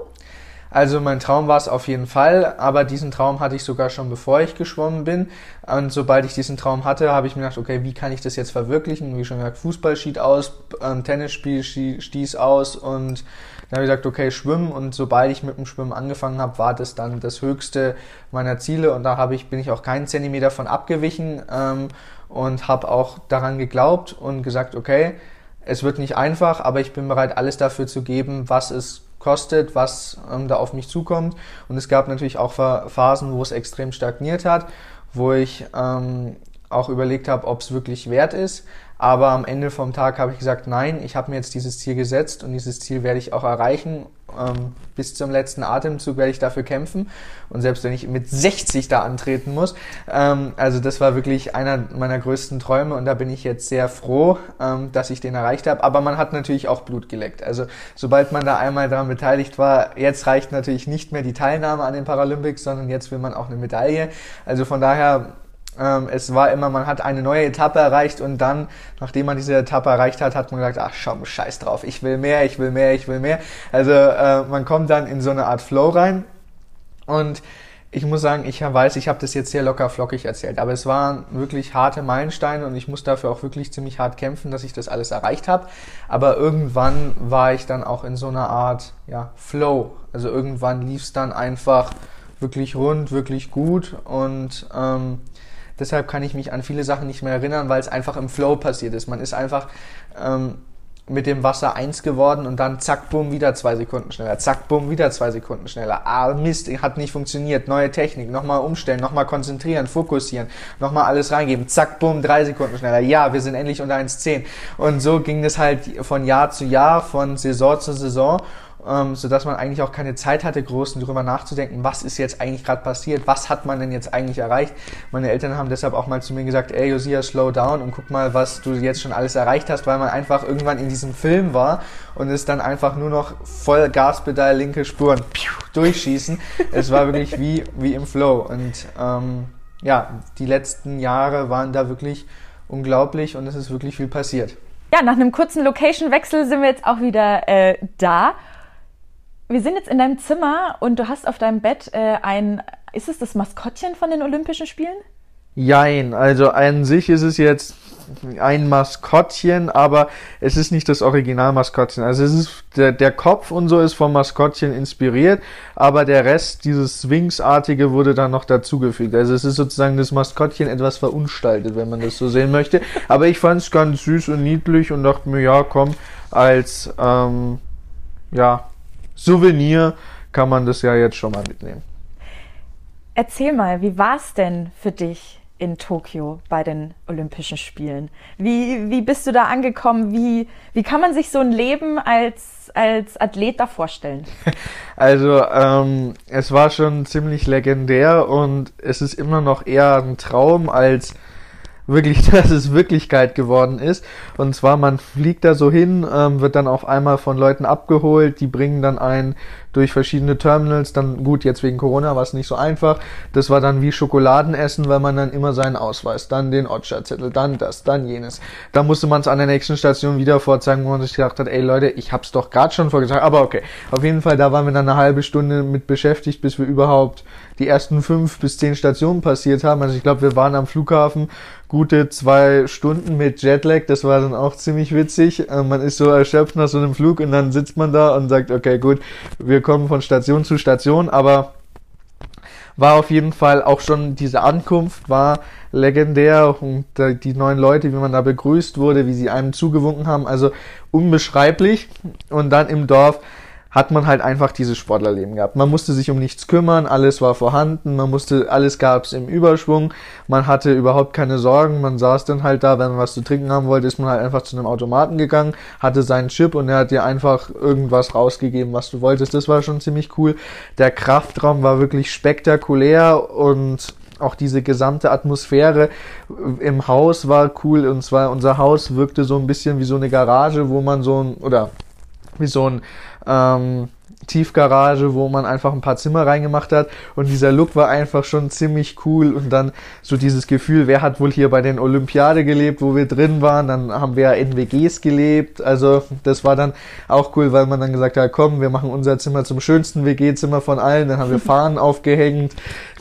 Also mein Traum war es auf jeden Fall, aber diesen Traum hatte ich sogar schon bevor ich geschwommen bin. Und sobald ich diesen Traum hatte, habe ich mir gedacht, okay, wie kann ich das jetzt verwirklichen? Wie schon gesagt, Fußball schied aus, ähm, Tennisspiel stieß aus und dann habe ich gesagt, okay, schwimmen. Und sobald ich mit dem Schwimmen angefangen habe, war das dann das höchste meiner Ziele und da habe ich, bin ich auch keinen Zentimeter von abgewichen ähm, und habe auch daran geglaubt und gesagt, okay, es wird nicht einfach, aber ich bin bereit, alles dafür zu geben, was es kostet, was ähm, da auf mich zukommt. Und es gab natürlich auch Phasen, wo es extrem stagniert hat, wo ich ähm, auch überlegt habe, ob es wirklich wert ist. Aber am Ende vom Tag habe ich gesagt, nein, ich habe mir jetzt dieses Ziel gesetzt und dieses Ziel werde ich auch erreichen. Ähm, bis zum letzten Atemzug werde ich dafür kämpfen. Und selbst wenn ich mit 60 da antreten muss. Ähm, also das war wirklich einer meiner größten Träume und da bin ich jetzt sehr froh, ähm, dass ich den erreicht habe. Aber man hat natürlich auch Blut geleckt. Also sobald man da einmal daran beteiligt war, jetzt reicht natürlich nicht mehr die Teilnahme an den Paralympics, sondern jetzt will man auch eine Medaille. Also von daher es war immer, man hat eine neue Etappe erreicht und dann, nachdem man diese Etappe erreicht hat, hat man gesagt, ach schau, scheiß drauf, ich will mehr, ich will mehr, ich will mehr. Also äh, man kommt dann in so eine Art Flow rein und ich muss sagen, ich weiß, ich habe das jetzt sehr locker flockig erzählt, aber es waren wirklich harte Meilensteine und ich muss dafür auch wirklich ziemlich hart kämpfen, dass ich das alles erreicht habe. Aber irgendwann war ich dann auch in so einer Art ja, Flow. Also irgendwann lief es dann einfach wirklich rund, wirklich gut und ähm, Deshalb kann ich mich an viele Sachen nicht mehr erinnern, weil es einfach im Flow passiert ist. Man ist einfach ähm, mit dem Wasser eins geworden und dann zack, bumm, wieder zwei Sekunden schneller, zack, bumm, wieder zwei Sekunden schneller. Ah, Mist, hat nicht funktioniert. Neue Technik, nochmal umstellen, nochmal konzentrieren, fokussieren, nochmal alles reingeben, zack, bumm, drei Sekunden schneller. Ja, wir sind endlich unter 1,10. Und so ging es halt von Jahr zu Jahr, von Saison zu Saison ähm, sodass man eigentlich auch keine Zeit hatte, groß darüber nachzudenken, was ist jetzt eigentlich gerade passiert, was hat man denn jetzt eigentlich erreicht. Meine Eltern haben deshalb auch mal zu mir gesagt, ey Josia, slow down und guck mal, was du jetzt schon alles erreicht hast, weil man einfach irgendwann in diesem Film war und es dann einfach nur noch voll Gaspedal, linke Spuren durchschießen. es war wirklich wie, wie im Flow und ähm, ja, die letzten Jahre waren da wirklich unglaublich und es ist wirklich viel passiert. Ja, nach einem kurzen Location-Wechsel sind wir jetzt auch wieder äh, da wir sind jetzt in deinem Zimmer und du hast auf deinem Bett äh, ein, ist es das Maskottchen von den Olympischen Spielen? Jein, also an sich ist es jetzt ein Maskottchen, aber es ist nicht das Original-Maskottchen. Also es ist der, der Kopf und so ist vom Maskottchen inspiriert, aber der Rest, dieses Sphinx-artige, wurde dann noch dazugefügt. Also es ist sozusagen das Maskottchen etwas verunstaltet, wenn man das so sehen möchte. Aber ich fand es ganz süß und niedlich und dachte mir, ja, komm, als ähm, ja, Souvenir kann man das ja jetzt schon mal mitnehmen. Erzähl mal, wie war es denn für dich in Tokio bei den Olympischen Spielen? Wie, wie bist du da angekommen? Wie, wie kann man sich so ein Leben als, als Athlet da vorstellen? [LAUGHS] Also ähm, es war schon ziemlich legendär und es ist immer noch eher ein Traum als wirklich, [LAUGHS] dass es Wirklichkeit geworden ist. Und zwar, man fliegt da so hin, ähm, wird dann auf einmal von Leuten abgeholt, die bringen dann einen durch verschiedene Terminals. Dann gut, jetzt wegen Corona war es nicht so einfach. Das war dann wie Schokoladenessen, weil man dann immer seinen Ausweis, dann den Otscha-Zettel, dann das, dann jenes. Da musste man es an der nächsten Station wieder vorzeigen, wo man sich gedacht hat, ey Leute, ich hab's doch gerade schon vorgesagt. Aber okay, auf jeden Fall, da waren wir dann eine halbe Stunde mit beschäftigt, bis wir überhaupt die ersten fünf bis zehn Stationen passiert haben. Also ich glaube, wir waren am Flughafen gute zwei Stunden mit Jetlag. Das war dann auch ziemlich witzig. Äh, man ist so erschöpft nach so einem Flug und dann sitzt man da und sagt, okay, gut, wir kommen von Station zu Station, aber war auf jeden Fall auch schon diese Ankunft war legendär und die neuen Leute, wie man da begrüßt wurde, wie sie einem zugewunken haben, also unbeschreiblich. Und dann im Dorf hat man halt einfach dieses Sportlerleben gehabt. Man musste sich um nichts kümmern, alles war vorhanden, man musste, alles gab's im Überschwung, man hatte überhaupt keine Sorgen, man saß dann halt da, wenn man was zu trinken haben wollte, ist man halt einfach zu einem Automaten gegangen, hatte seinen Chip und er hat dir einfach irgendwas rausgegeben, was du wolltest. Das war schon ziemlich cool. Der Kraftraum war wirklich spektakulär und auch diese gesamte Atmosphäre im Haus war cool und zwar unser Haus wirkte so ein bisschen wie so eine Garage, wo man so ein, oder wie so ein ähm, Tiefgarage, wo man einfach ein paar Zimmer reingemacht hat. Und dieser Look war einfach schon ziemlich cool. Und dann so dieses Gefühl, wer hat wohl hier bei den Olympiade gelebt, wo wir drin waren, dann haben wir in WGs gelebt, also das war dann auch cool, weil man dann gesagt hat, komm, wir machen unser Zimmer zum schönsten WG-Zimmer von allen, dann haben wir [LAUGHS] Fahnen aufgehängt,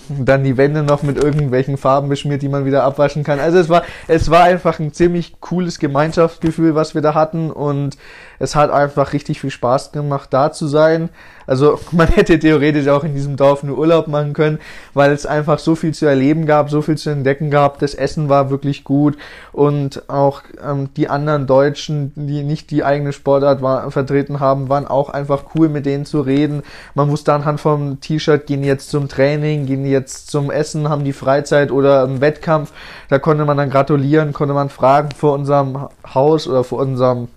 dann die Wände noch mit irgendwelchen Farben beschmiert, die man wieder abwaschen kann. Also es war, es war einfach ein ziemlich cooles Gemeinschaftsgefühl, was wir da hatten. Und es hat einfach richtig viel Spaß gemacht, da zu sein. Also [LAUGHS] man hätte theoretisch auch in diesem Dorf nur Urlaub machen können, weil es einfach so viel zu erleben gab, so viel zu entdecken gab. Das Essen war wirklich gut und auch ähm, die anderen Deutschen, die nicht die eigene Sportart war, vertreten haben, waren auch einfach cool, mit denen zu reden. Man wusste anhand vom T-Shirt, gehen jetzt zum Training, gehen jetzt zum Essen, haben die Freizeit oder einen Wettkampf. Da konnte man dann gratulieren, konnte man fragen vor unserem Haus oder vor unserem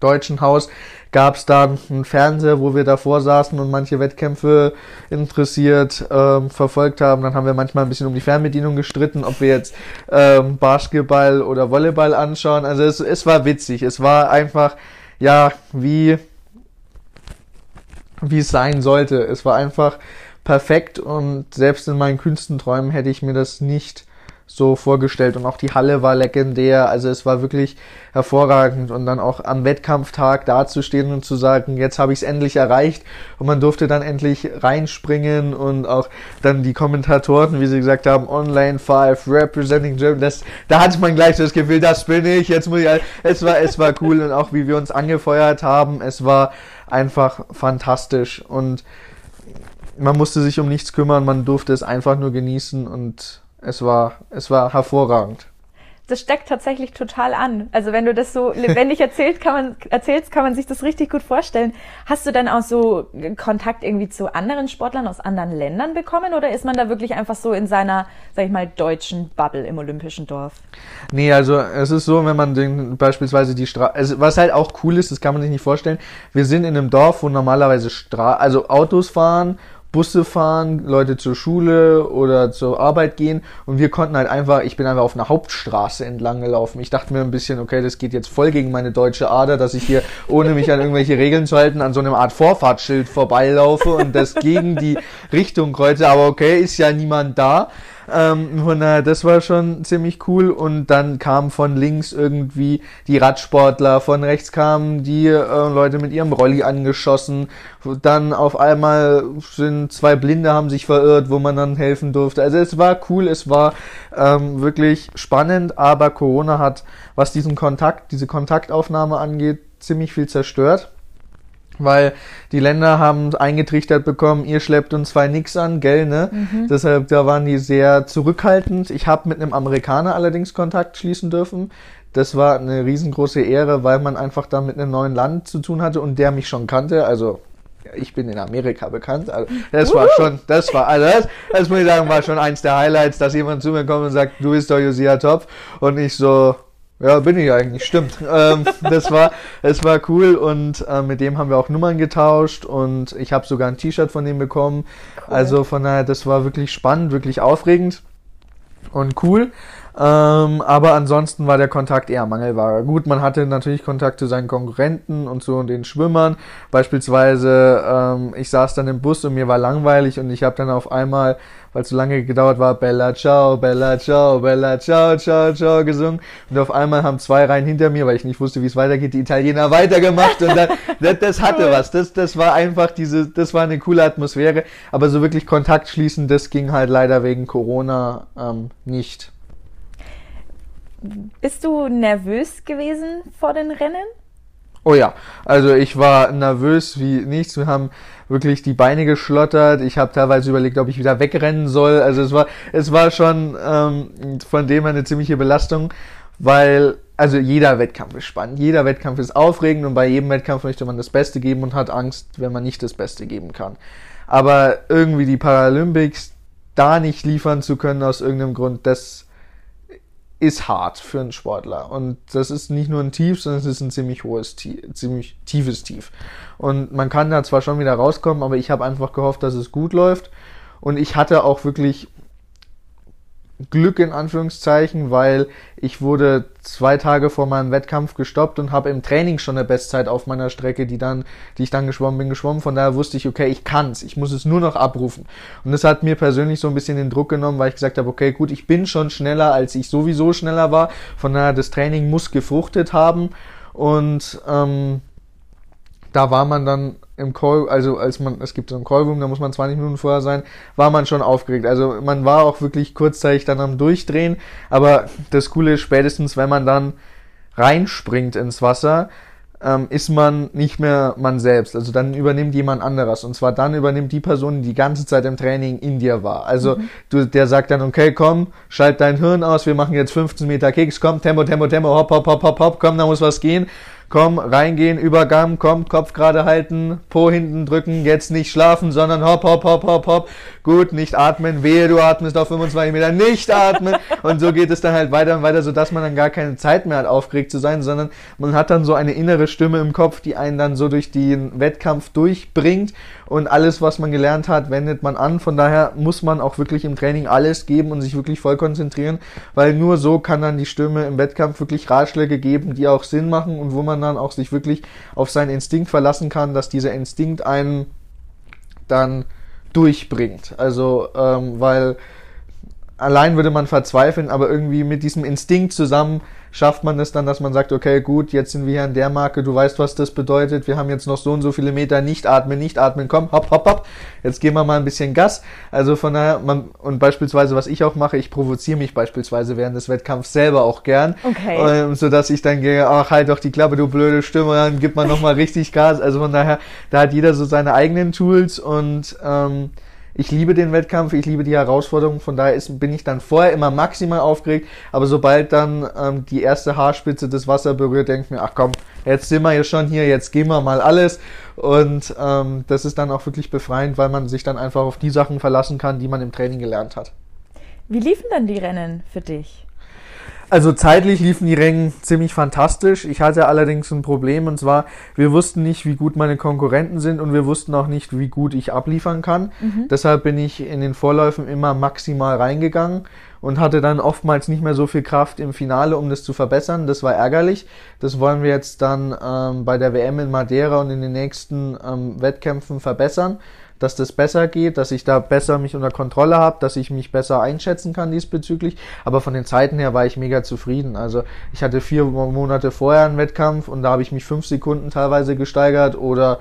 deutschen Haus gab es dann einen Fernseher, wo wir davor saßen und manche Wettkämpfe interessiert ähm, verfolgt haben. Dann haben wir manchmal ein bisschen um die Fernbedienung gestritten, ob wir jetzt ähm, Basketball oder Volleyball anschauen. Also es, es war witzig. Es war einfach, ja, wie, wie es sein sollte. Es war einfach perfekt und selbst in meinen kühnsten Träumen hätte ich mir das nicht so vorgestellt und auch die Halle war legendär, also es war wirklich hervorragend und dann auch am Wettkampftag dazustehen und zu sagen, jetzt habe ich es endlich erreicht. Und man durfte dann endlich reinspringen und auch dann die Kommentatoren, wie sie gesagt haben, Online 5, Representing Germany, das, da hatte man gleich das Gefühl, das bin ich, jetzt muss ich, es war, es war cool und auch wie wir uns angefeuert haben, es war einfach fantastisch. Und man musste sich um nichts kümmern, man durfte es einfach nur genießen und es war, es war hervorragend. Das steckt tatsächlich total an. Also wenn du das so [LAUGHS] lebendig erzählst, kann man, erzählst, kann man sich das richtig gut vorstellen. Hast du dann auch so Kontakt irgendwie zu anderen Sportlern aus anderen Ländern bekommen oder ist man da wirklich einfach so in seiner, sag ich mal, deutschen Bubble im Olympischen Dorf? Nee, also es ist so, wenn man den beispielsweise die Straße, also was halt auch cool ist, das kann man sich nicht vorstellen. Wir sind in einem Dorf, wo normalerweise Stra also Autos fahren Busse fahren, Leute zur Schule oder zur Arbeit gehen und wir konnten halt einfach, ich bin einfach auf einer Hauptstraße entlang gelaufen. Ich dachte mir ein bisschen, okay, das geht jetzt voll gegen meine deutsche Ader, dass ich hier, ohne mich an irgendwelche Regeln zu halten, an so einem Art Vorfahrtsschild vorbeilaufe und das gegen die Richtung kreuze, aber okay, ist ja niemand da. Ähm, von daher, das war schon ziemlich cool. Und dann kamen von links irgendwie die Radsportler, von rechts kamen die äh, Leute mit ihrem Rolli angeschossen. Dann auf einmal sind zwei Blinde haben sich verirrt, wo man dann helfen durfte. Also es war cool, es war ähm, wirklich spannend, aber Corona hat, was diesen Kontakt, diese Kontaktaufnahme angeht, ziemlich viel zerstört weil die Länder haben eingetrichtert bekommen, ihr schleppt uns zwei nix an, gell, ne? Mhm. Deshalb, da waren die sehr zurückhaltend. Ich habe mit einem Amerikaner allerdings Kontakt schließen dürfen. Das war eine riesengroße Ehre, weil man einfach da mit einem neuen Land zu tun hatte und der mich schon kannte. Also ich bin in Amerika bekannt. Also das war schon, das war, also das, das muss ich sagen, war schon eins der Highlights, dass jemand zu mir kommt und sagt, du bist doch Josia Top und ich so, ja, bin ich eigentlich, stimmt. ähm, das war, es war cool und äh, mit dem haben wir auch Nummern getauscht und ich habe sogar ein T-Shirt von dem bekommen. Cool. Also von daher, das war wirklich spannend, wirklich aufregend und cool. Ähm, aber ansonsten war der Kontakt eher Mangelware. Gut, man hatte natürlich Kontakt zu seinen Konkurrenten und zu den Schwimmern. Beispielsweise, ähm, ich saß dann im Bus und mir war langweilig und ich habe dann auf einmal weil es so lange gedauert war, Bella Ciao, Bella Ciao, Bella Ciao, Ciao, Ciao gesungen. Und auf einmal haben zwei Reihen hinter mir, weil ich nicht wusste, wie es weitergeht, die Italiener [LAUGHS] weitergemacht. Und dann, das, das hatte was. Das, das war einfach diese, das war eine coole Atmosphäre. Aber so wirklich Kontakt schließen, das ging halt leider wegen Corona ähm, nicht. Bist du nervös gewesen vor den Rennen? Oh ja, also ich war nervös wie nichts. Wir haben wirklich die Beine geschlottert. Ich habe teilweise überlegt, ob ich wieder wegrennen soll. Also es war, es war schon ähm, von dem eine ziemliche Belastung, weil also jeder Wettkampf ist spannend, jeder Wettkampf ist aufregend und bei jedem Wettkampf möchte man das Beste geben und hat Angst, wenn man nicht das Beste geben kann. Aber irgendwie die Paralympics da nicht liefern zu können aus irgendeinem Grund, das ist hart für einen Sportler. Und das ist nicht nur ein Tief, sondern es ist ein ziemlich hohes, ziemlich tiefes Tief. Und man kann da zwar schon wieder rauskommen, aber ich habe einfach gehofft, dass es gut läuft. Und ich hatte auch wirklich Glück in Anführungszeichen, weil ich wurde zwei Tage vor meinem Wettkampf gestoppt und habe im Training schon eine Bestzeit auf meiner Strecke, die dann, die ich dann geschwommen bin, geschwommen. Von daher wusste ich, okay, ich kann's, ich muss es nur noch abrufen. Und das hat mir persönlich so ein bisschen den Druck genommen, weil ich gesagt habe, okay, gut, ich bin schon schneller, als ich sowieso schneller war. Von daher das Training muss gefruchtet haben und ähm, da war man dann im Call, also als man, es gibt so einen Callroom, da muss man 20 Minuten vorher sein, war man schon aufgeregt. Also man war auch wirklich kurzzeitig dann am Durchdrehen, aber das Coole ist spätestens, wenn man dann reinspringt ins Wasser, ähm, ist man nicht mehr man selbst. Also dann übernimmt jemand anderes. Und zwar dann übernimmt die Person, die die ganze Zeit im Training in dir war. Also mhm. du, der sagt dann, okay, komm, schalt dein Hirn aus, wir machen jetzt 15 Meter Kicks, komm, Tempo, Tempo, Tempo, hopp, hopp, hopp, hopp, hopp, komm, da muss was gehen komm, reingehen, Übergang, komm, Kopf gerade halten, Po hinten drücken, jetzt nicht schlafen, sondern hopp, hopp, hopp, hopp, hopp. Gut, nicht atmen, wehe, du atmest auf 25 Meter, nicht atmen. Und so geht es dann halt weiter und weiter, sodass man dann gar keine Zeit mehr hat, aufgeregt zu sein, sondern man hat dann so eine innere Stimme im Kopf, die einen dann so durch den Wettkampf durchbringt und alles, was man gelernt hat, wendet man an. Von daher muss man auch wirklich im Training alles geben und sich wirklich voll konzentrieren, weil nur so kann dann die Stimme im Wettkampf wirklich Ratschläge geben, die auch Sinn machen und wo man dann auch sich wirklich auf seinen Instinkt verlassen kann, dass dieser Instinkt einen dann durchbringt. Also, ähm, weil allein würde man verzweifeln, aber irgendwie mit diesem Instinkt zusammen schafft man es dann, dass man sagt, okay, gut, jetzt sind wir hier an der Marke, du weißt, was das bedeutet, wir haben jetzt noch so und so viele Meter, nicht atmen, nicht atmen, komm, hopp, hopp, hopp, jetzt geben wir mal ein bisschen Gas. Also von daher, man, und beispielsweise, was ich auch mache, ich provoziere mich beispielsweise während des Wettkampfs selber auch gern, okay. ähm, sodass ich dann gehe, ach, halt doch die Klappe, du blöde Stimme, dann gibt man nochmal [LAUGHS] richtig Gas. Also von daher, da hat jeder so seine eigenen Tools und ähm, ich liebe den Wettkampf, ich liebe die Herausforderung, von daher ist, bin ich dann vorher immer maximal aufgeregt, aber sobald dann ähm, die erste Haarspitze das Wasser berührt, denke ich mir, ach komm, jetzt sind wir ja schon hier, jetzt gehen wir mal alles und ähm, das ist dann auch wirklich befreiend, weil man sich dann einfach auf die Sachen verlassen kann, die man im Training gelernt hat. Wie liefen dann die Rennen für dich? Also zeitlich liefen die Rennen ziemlich fantastisch. Ich hatte allerdings ein Problem und zwar, wir wussten nicht, wie gut meine Konkurrenten sind und wir wussten auch nicht, wie gut ich abliefern kann. Mhm. Deshalb bin ich in den Vorläufen immer maximal reingegangen und hatte dann oftmals nicht mehr so viel Kraft im Finale, um das zu verbessern. Das war ärgerlich. Das wollen wir jetzt dann ähm, bei der WM in Madeira und in den nächsten ähm, Wettkämpfen verbessern dass das besser geht, dass ich da besser mich unter Kontrolle habe, dass ich mich besser einschätzen kann diesbezüglich. Aber von den Zeiten her war ich mega zufrieden. Also ich hatte vier Monate vorher einen Wettkampf und da habe ich mich fünf Sekunden teilweise gesteigert oder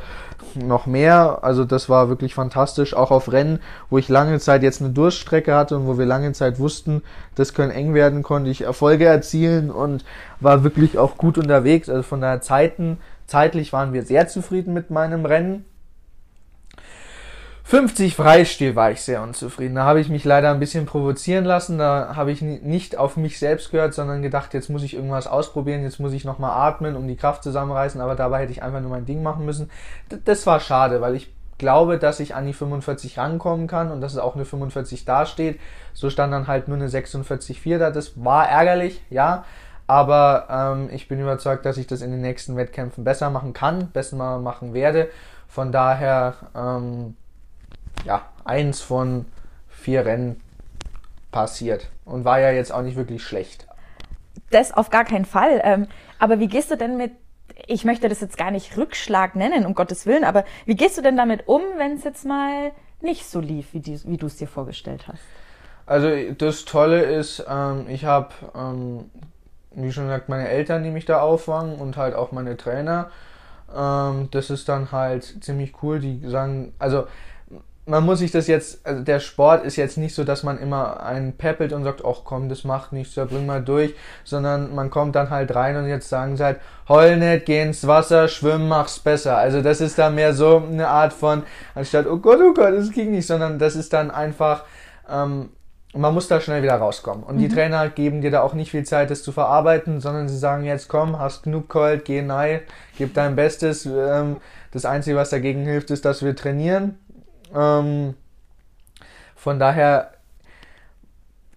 noch mehr. Also das war wirklich fantastisch. Auch auf Rennen, wo ich lange Zeit jetzt eine Durststrecke hatte und wo wir lange Zeit wussten, das können eng werden, konnte ich Erfolge erzielen und war wirklich auch gut unterwegs. Also von der Zeiten, zeitlich waren wir sehr zufrieden mit meinem Rennen. 50 Freistil war ich sehr unzufrieden. Da habe ich mich leider ein bisschen provozieren lassen. Da habe ich nicht auf mich selbst gehört, sondern gedacht, jetzt muss ich irgendwas ausprobieren, jetzt muss ich nochmal atmen, um die Kraft zusammenreißen. Aber dabei hätte ich einfach nur mein Ding machen müssen. Das war schade, weil ich glaube, dass ich an die 45 rankommen kann und dass es auch eine 45 dasteht. So stand dann halt nur eine 46,4 da. Das war ärgerlich, ja. Aber ähm, ich bin überzeugt, dass ich das in den nächsten Wettkämpfen besser machen kann, besser machen werde. Von daher ähm, ja, eins von vier Rennen passiert und war ja jetzt auch nicht wirklich schlecht. Das auf gar keinen Fall. Ähm, aber wie gehst du denn mit, ich möchte das jetzt gar nicht Rückschlag nennen, um Gottes Willen, aber wie gehst du denn damit um, wenn es jetzt mal nicht so lief, wie, die, wie du es dir vorgestellt hast? Also das Tolle ist, ähm, ich habe, ähm, wie schon gesagt, meine Eltern, die mich da auffangen und halt auch meine Trainer. Das ist dann halt ziemlich cool. Die sagen, also man muss sich das jetzt, also der Sport ist jetzt nicht so, dass man immer einen peppelt und sagt, ach komm, das macht nichts, ja, bring mal durch, sondern man kommt dann halt rein und jetzt sagen sie halt, heul nicht, geh ins Wasser, schwimmen, mach's besser. Also das ist dann mehr so eine Art von, anstatt, oh Gott, oh Gott, das ging nicht, sondern das ist dann einfach, ähm, man muss da schnell wieder rauskommen. Und mhm. die Trainer geben dir da auch nicht viel Zeit, das zu verarbeiten, sondern sie sagen jetzt, komm, hast genug geheult, geh nein, gib dein Bestes. Ähm, das Einzige, was dagegen hilft, ist, dass wir trainieren ähm, von daher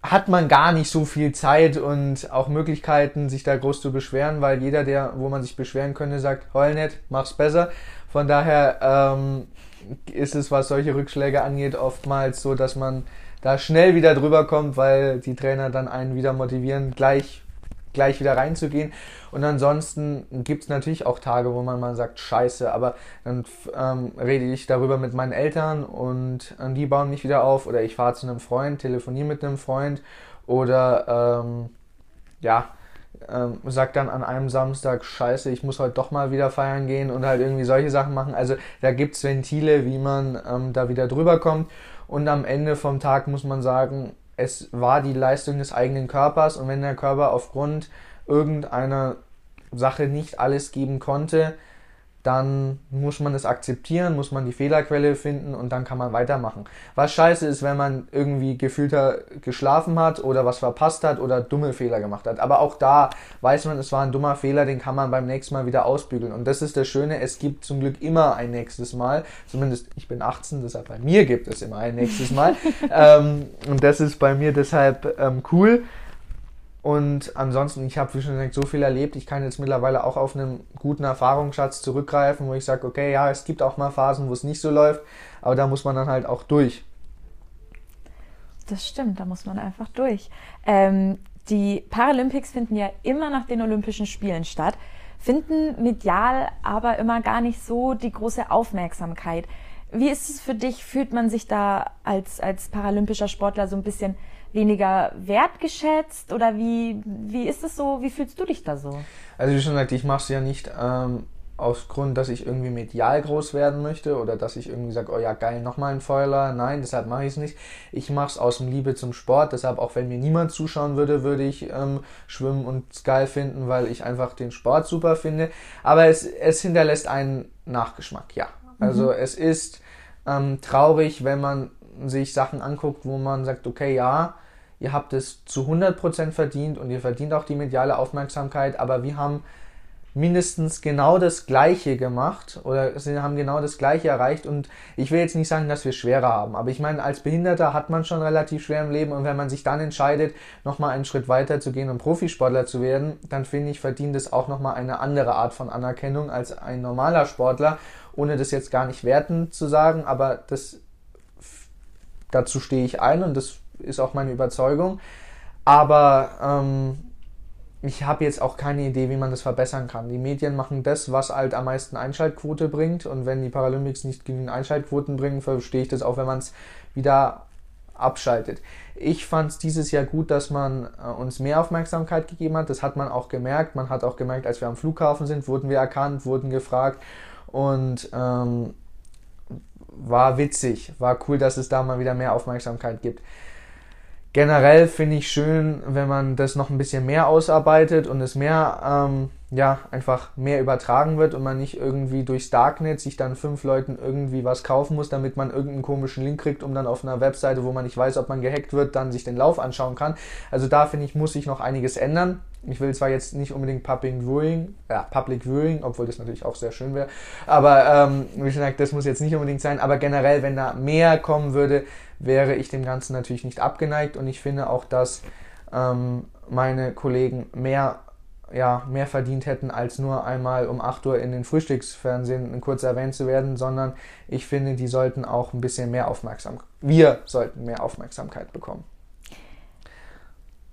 hat man gar nicht so viel Zeit und auch Möglichkeiten, sich da groß zu beschweren, weil jeder, der, wo man sich beschweren könnte, sagt, heul nicht, mach's besser. Von daher ähm, ist es, was solche Rückschläge angeht, oftmals so, dass man da schnell wieder drüber kommt, weil die Trainer dann einen wieder motivieren, gleich gleich wieder reinzugehen. Und ansonsten gibt es natürlich auch Tage, wo man mal sagt, scheiße, aber dann ähm, rede ich darüber mit meinen Eltern und äh, die bauen mich wieder auf oder ich fahre zu einem Freund, telefoniere mit einem Freund oder ähm, ja, ähm, sag dann an einem Samstag, scheiße, ich muss heute doch mal wieder feiern gehen und halt irgendwie solche Sachen machen. Also da gibt es Ventile, wie man ähm, da wieder drüber kommt. Und am Ende vom Tag muss man sagen, es war die Leistung des eigenen Körpers und wenn der Körper aufgrund irgendeiner Sache nicht alles geben konnte, dann muss man es akzeptieren, muss man die Fehlerquelle finden und dann kann man weitermachen. Was scheiße ist, wenn man irgendwie gefühlter geschlafen hat oder was verpasst hat oder dumme Fehler gemacht hat. Aber auch da weiß man, es war ein dummer Fehler, den kann man beim nächsten Mal wieder ausbügeln. Und das ist das Schöne, es gibt zum Glück immer ein nächstes Mal. Zumindest ich bin 18, deshalb bei mir gibt es immer ein nächstes Mal. [LAUGHS] ähm, und das ist bei mir deshalb ähm, cool. Und ansonsten, ich habe, wie schon gesagt, so viel erlebt. Ich kann jetzt mittlerweile auch auf einen guten Erfahrungsschatz zurückgreifen, wo ich sage, okay, ja, es gibt auch mal Phasen, wo es nicht so läuft, aber da muss man dann halt auch durch. Das stimmt, da muss man einfach durch. Ähm, die Paralympics finden ja immer nach den Olympischen Spielen statt, finden medial aber immer gar nicht so die große Aufmerksamkeit. Wie ist es für dich? Fühlt man sich da als, als paralympischer Sportler so ein bisschen weniger wertgeschätzt oder wie, wie ist es so, wie fühlst du dich da so? Also wie schon gesagt, ich mache es ja nicht ähm, aus Grund, dass ich irgendwie medial groß werden möchte oder dass ich irgendwie sage, oh ja geil, nochmal ein Feuerler. Nein, deshalb mache ich es nicht. Ich mache es aus dem Liebe zum Sport, deshalb auch wenn mir niemand zuschauen würde, würde ich ähm, schwimmen und es geil finden, weil ich einfach den Sport super finde. Aber es, es hinterlässt einen Nachgeschmack, ja. Also mhm. es ist ähm, traurig, wenn man sich Sachen anguckt, wo man sagt, okay, ja, ihr habt es zu 100% verdient und ihr verdient auch die mediale Aufmerksamkeit, aber wir haben mindestens genau das Gleiche gemacht oder haben genau das Gleiche erreicht und ich will jetzt nicht sagen, dass wir schwerer haben, aber ich meine, als Behinderter hat man schon relativ schwer im Leben und wenn man sich dann entscheidet, nochmal einen Schritt weiter zu gehen und Profisportler zu werden, dann finde ich, verdient es auch nochmal eine andere Art von Anerkennung als ein normaler Sportler, ohne das jetzt gar nicht werten zu sagen, aber das dazu stehe ich ein und das ist auch meine Überzeugung. Aber ähm, ich habe jetzt auch keine Idee, wie man das verbessern kann. Die Medien machen das, was halt am meisten Einschaltquote bringt. Und wenn die Paralympics nicht genügend Einschaltquoten bringen, verstehe ich das auch, wenn man es wieder abschaltet. Ich fand es dieses Jahr gut, dass man äh, uns mehr Aufmerksamkeit gegeben hat. Das hat man auch gemerkt. Man hat auch gemerkt, als wir am Flughafen sind, wurden wir erkannt, wurden gefragt. Und ähm, war witzig, war cool, dass es da mal wieder mehr Aufmerksamkeit gibt. Generell finde ich schön, wenn man das noch ein bisschen mehr ausarbeitet und es mehr, ähm, ja, einfach mehr übertragen wird und man nicht irgendwie durchs Darknet sich dann fünf Leuten irgendwie was kaufen muss, damit man irgendeinen komischen Link kriegt, um dann auf einer Webseite, wo man nicht weiß, ob man gehackt wird, dann sich den Lauf anschauen kann. Also da finde ich, muss sich noch einiges ändern. Ich will zwar jetzt nicht unbedingt Public Viewing, ja, Public Viewing, obwohl das natürlich auch sehr schön wäre, aber ähm, wie gesagt, das muss jetzt nicht unbedingt sein, aber generell, wenn da mehr kommen würde, wäre ich dem Ganzen natürlich nicht abgeneigt und ich finde auch, dass ähm, meine Kollegen mehr, ja, mehr verdient hätten, als nur einmal um 8 Uhr in den Frühstücksfernsehen kurz erwähnt zu werden, sondern ich finde, die sollten auch ein bisschen mehr Aufmerksamkeit, wir sollten mehr Aufmerksamkeit bekommen.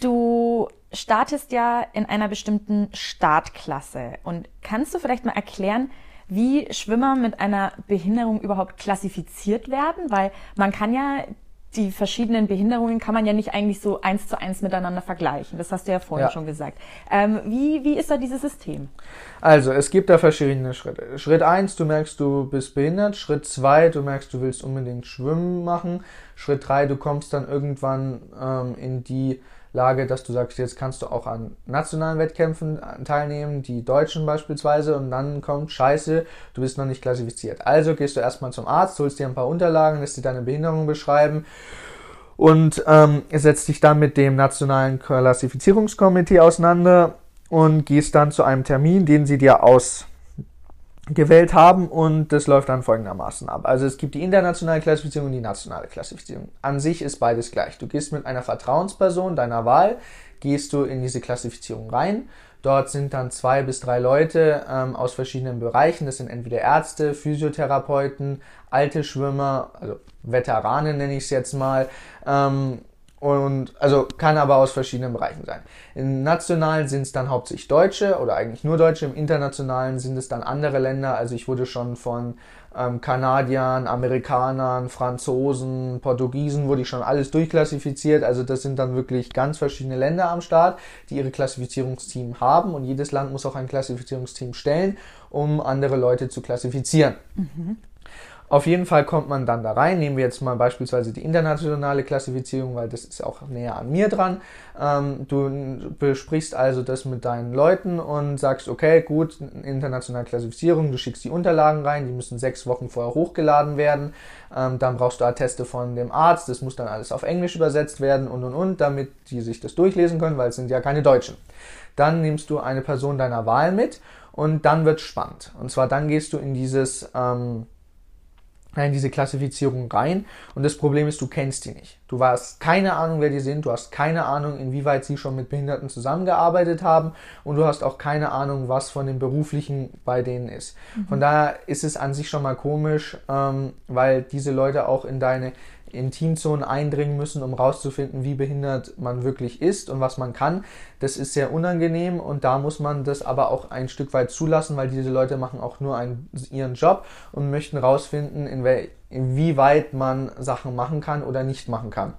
Du startest ja in einer bestimmten Startklasse und kannst du vielleicht mal erklären, wie Schwimmer mit einer Behinderung überhaupt klassifiziert werden, weil man kann ja die verschiedenen Behinderungen kann man ja nicht eigentlich so eins zu eins miteinander vergleichen. Das hast du ja vorhin ja. schon gesagt. Ähm, wie, wie ist da dieses System? Also, es gibt da verschiedene Schritte. Schritt eins, du merkst, du bist behindert. Schritt zwei, du merkst, du willst unbedingt Schwimmen machen. Schritt drei, du kommst dann irgendwann ähm, in die Lage, dass du sagst, jetzt kannst du auch an nationalen Wettkämpfen teilnehmen, die Deutschen beispielsweise, und dann kommt Scheiße, du bist noch nicht klassifiziert. Also gehst du erstmal zum Arzt, holst dir ein paar Unterlagen, lässt dir deine Behinderung beschreiben und ähm, setzt dich dann mit dem nationalen Klassifizierungskomitee auseinander und gehst dann zu einem Termin, den sie dir aus gewählt haben und das läuft dann folgendermaßen ab. Also es gibt die internationale Klassifizierung und die nationale Klassifizierung. An sich ist beides gleich. Du gehst mit einer Vertrauensperson deiner Wahl, gehst du in diese Klassifizierung rein. Dort sind dann zwei bis drei Leute ähm, aus verschiedenen Bereichen. Das sind entweder Ärzte, Physiotherapeuten, alte Schwimmer, also Veteranen nenne ich es jetzt mal, ähm, und also kann aber aus verschiedenen Bereichen sein. Im nationalen sind es dann hauptsächlich Deutsche oder eigentlich nur Deutsche. Im internationalen sind es dann andere Länder. Also ich wurde schon von ähm, Kanadiern, Amerikanern, Franzosen, Portugiesen, wurde ich schon alles durchklassifiziert. Also das sind dann wirklich ganz verschiedene Länder am Start, die ihre Klassifizierungsteam haben. Und jedes Land muss auch ein Klassifizierungsteam stellen, um andere Leute zu klassifizieren. Mhm. Auf jeden Fall kommt man dann da rein. Nehmen wir jetzt mal beispielsweise die internationale Klassifizierung, weil das ist auch näher an mir dran. Ähm, du besprichst also das mit deinen Leuten und sagst, okay, gut, internationale Klassifizierung, du schickst die Unterlagen rein, die müssen sechs Wochen vorher hochgeladen werden. Ähm, dann brauchst du Atteste von dem Arzt, das muss dann alles auf Englisch übersetzt werden und und und, damit die sich das durchlesen können, weil es sind ja keine Deutschen. Dann nimmst du eine Person deiner Wahl mit und dann wird spannend. Und zwar dann gehst du in dieses ähm, in diese Klassifizierung rein und das Problem ist, du kennst die nicht. Du hast keine Ahnung, wer die sind, du hast keine Ahnung, inwieweit sie schon mit Behinderten zusammengearbeitet haben und du hast auch keine Ahnung, was von dem Beruflichen bei denen ist. Mhm. Von daher ist es an sich schon mal komisch, ähm, weil diese Leute auch in deine Intimzonen eindringen müssen, um rauszufinden, wie behindert man wirklich ist und was man kann. Das ist sehr unangenehm und da muss man das aber auch ein Stück weit zulassen, weil diese Leute machen auch nur einen, ihren Job und möchten rausfinden, in inwieweit man Sachen machen kann oder nicht machen kann.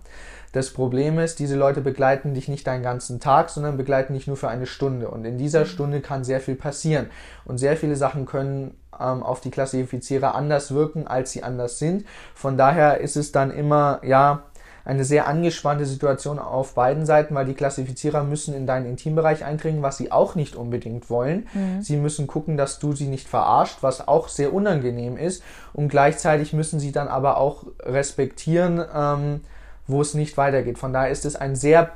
Das Problem ist, diese Leute begleiten dich nicht deinen ganzen Tag, sondern begleiten dich nur für eine Stunde. Und in dieser mhm. Stunde kann sehr viel passieren. Und sehr viele Sachen können ähm, auf die Klassifizierer anders wirken, als sie anders sind. Von daher ist es dann immer, ja, eine sehr angespannte Situation auf beiden Seiten, weil die Klassifizierer müssen in deinen Intimbereich eindringen, was sie auch nicht unbedingt wollen. Mhm. Sie müssen gucken, dass du sie nicht verarscht, was auch sehr unangenehm ist. Und gleichzeitig müssen sie dann aber auch respektieren, ähm, wo es nicht weitergeht. Von daher ist es ein sehr,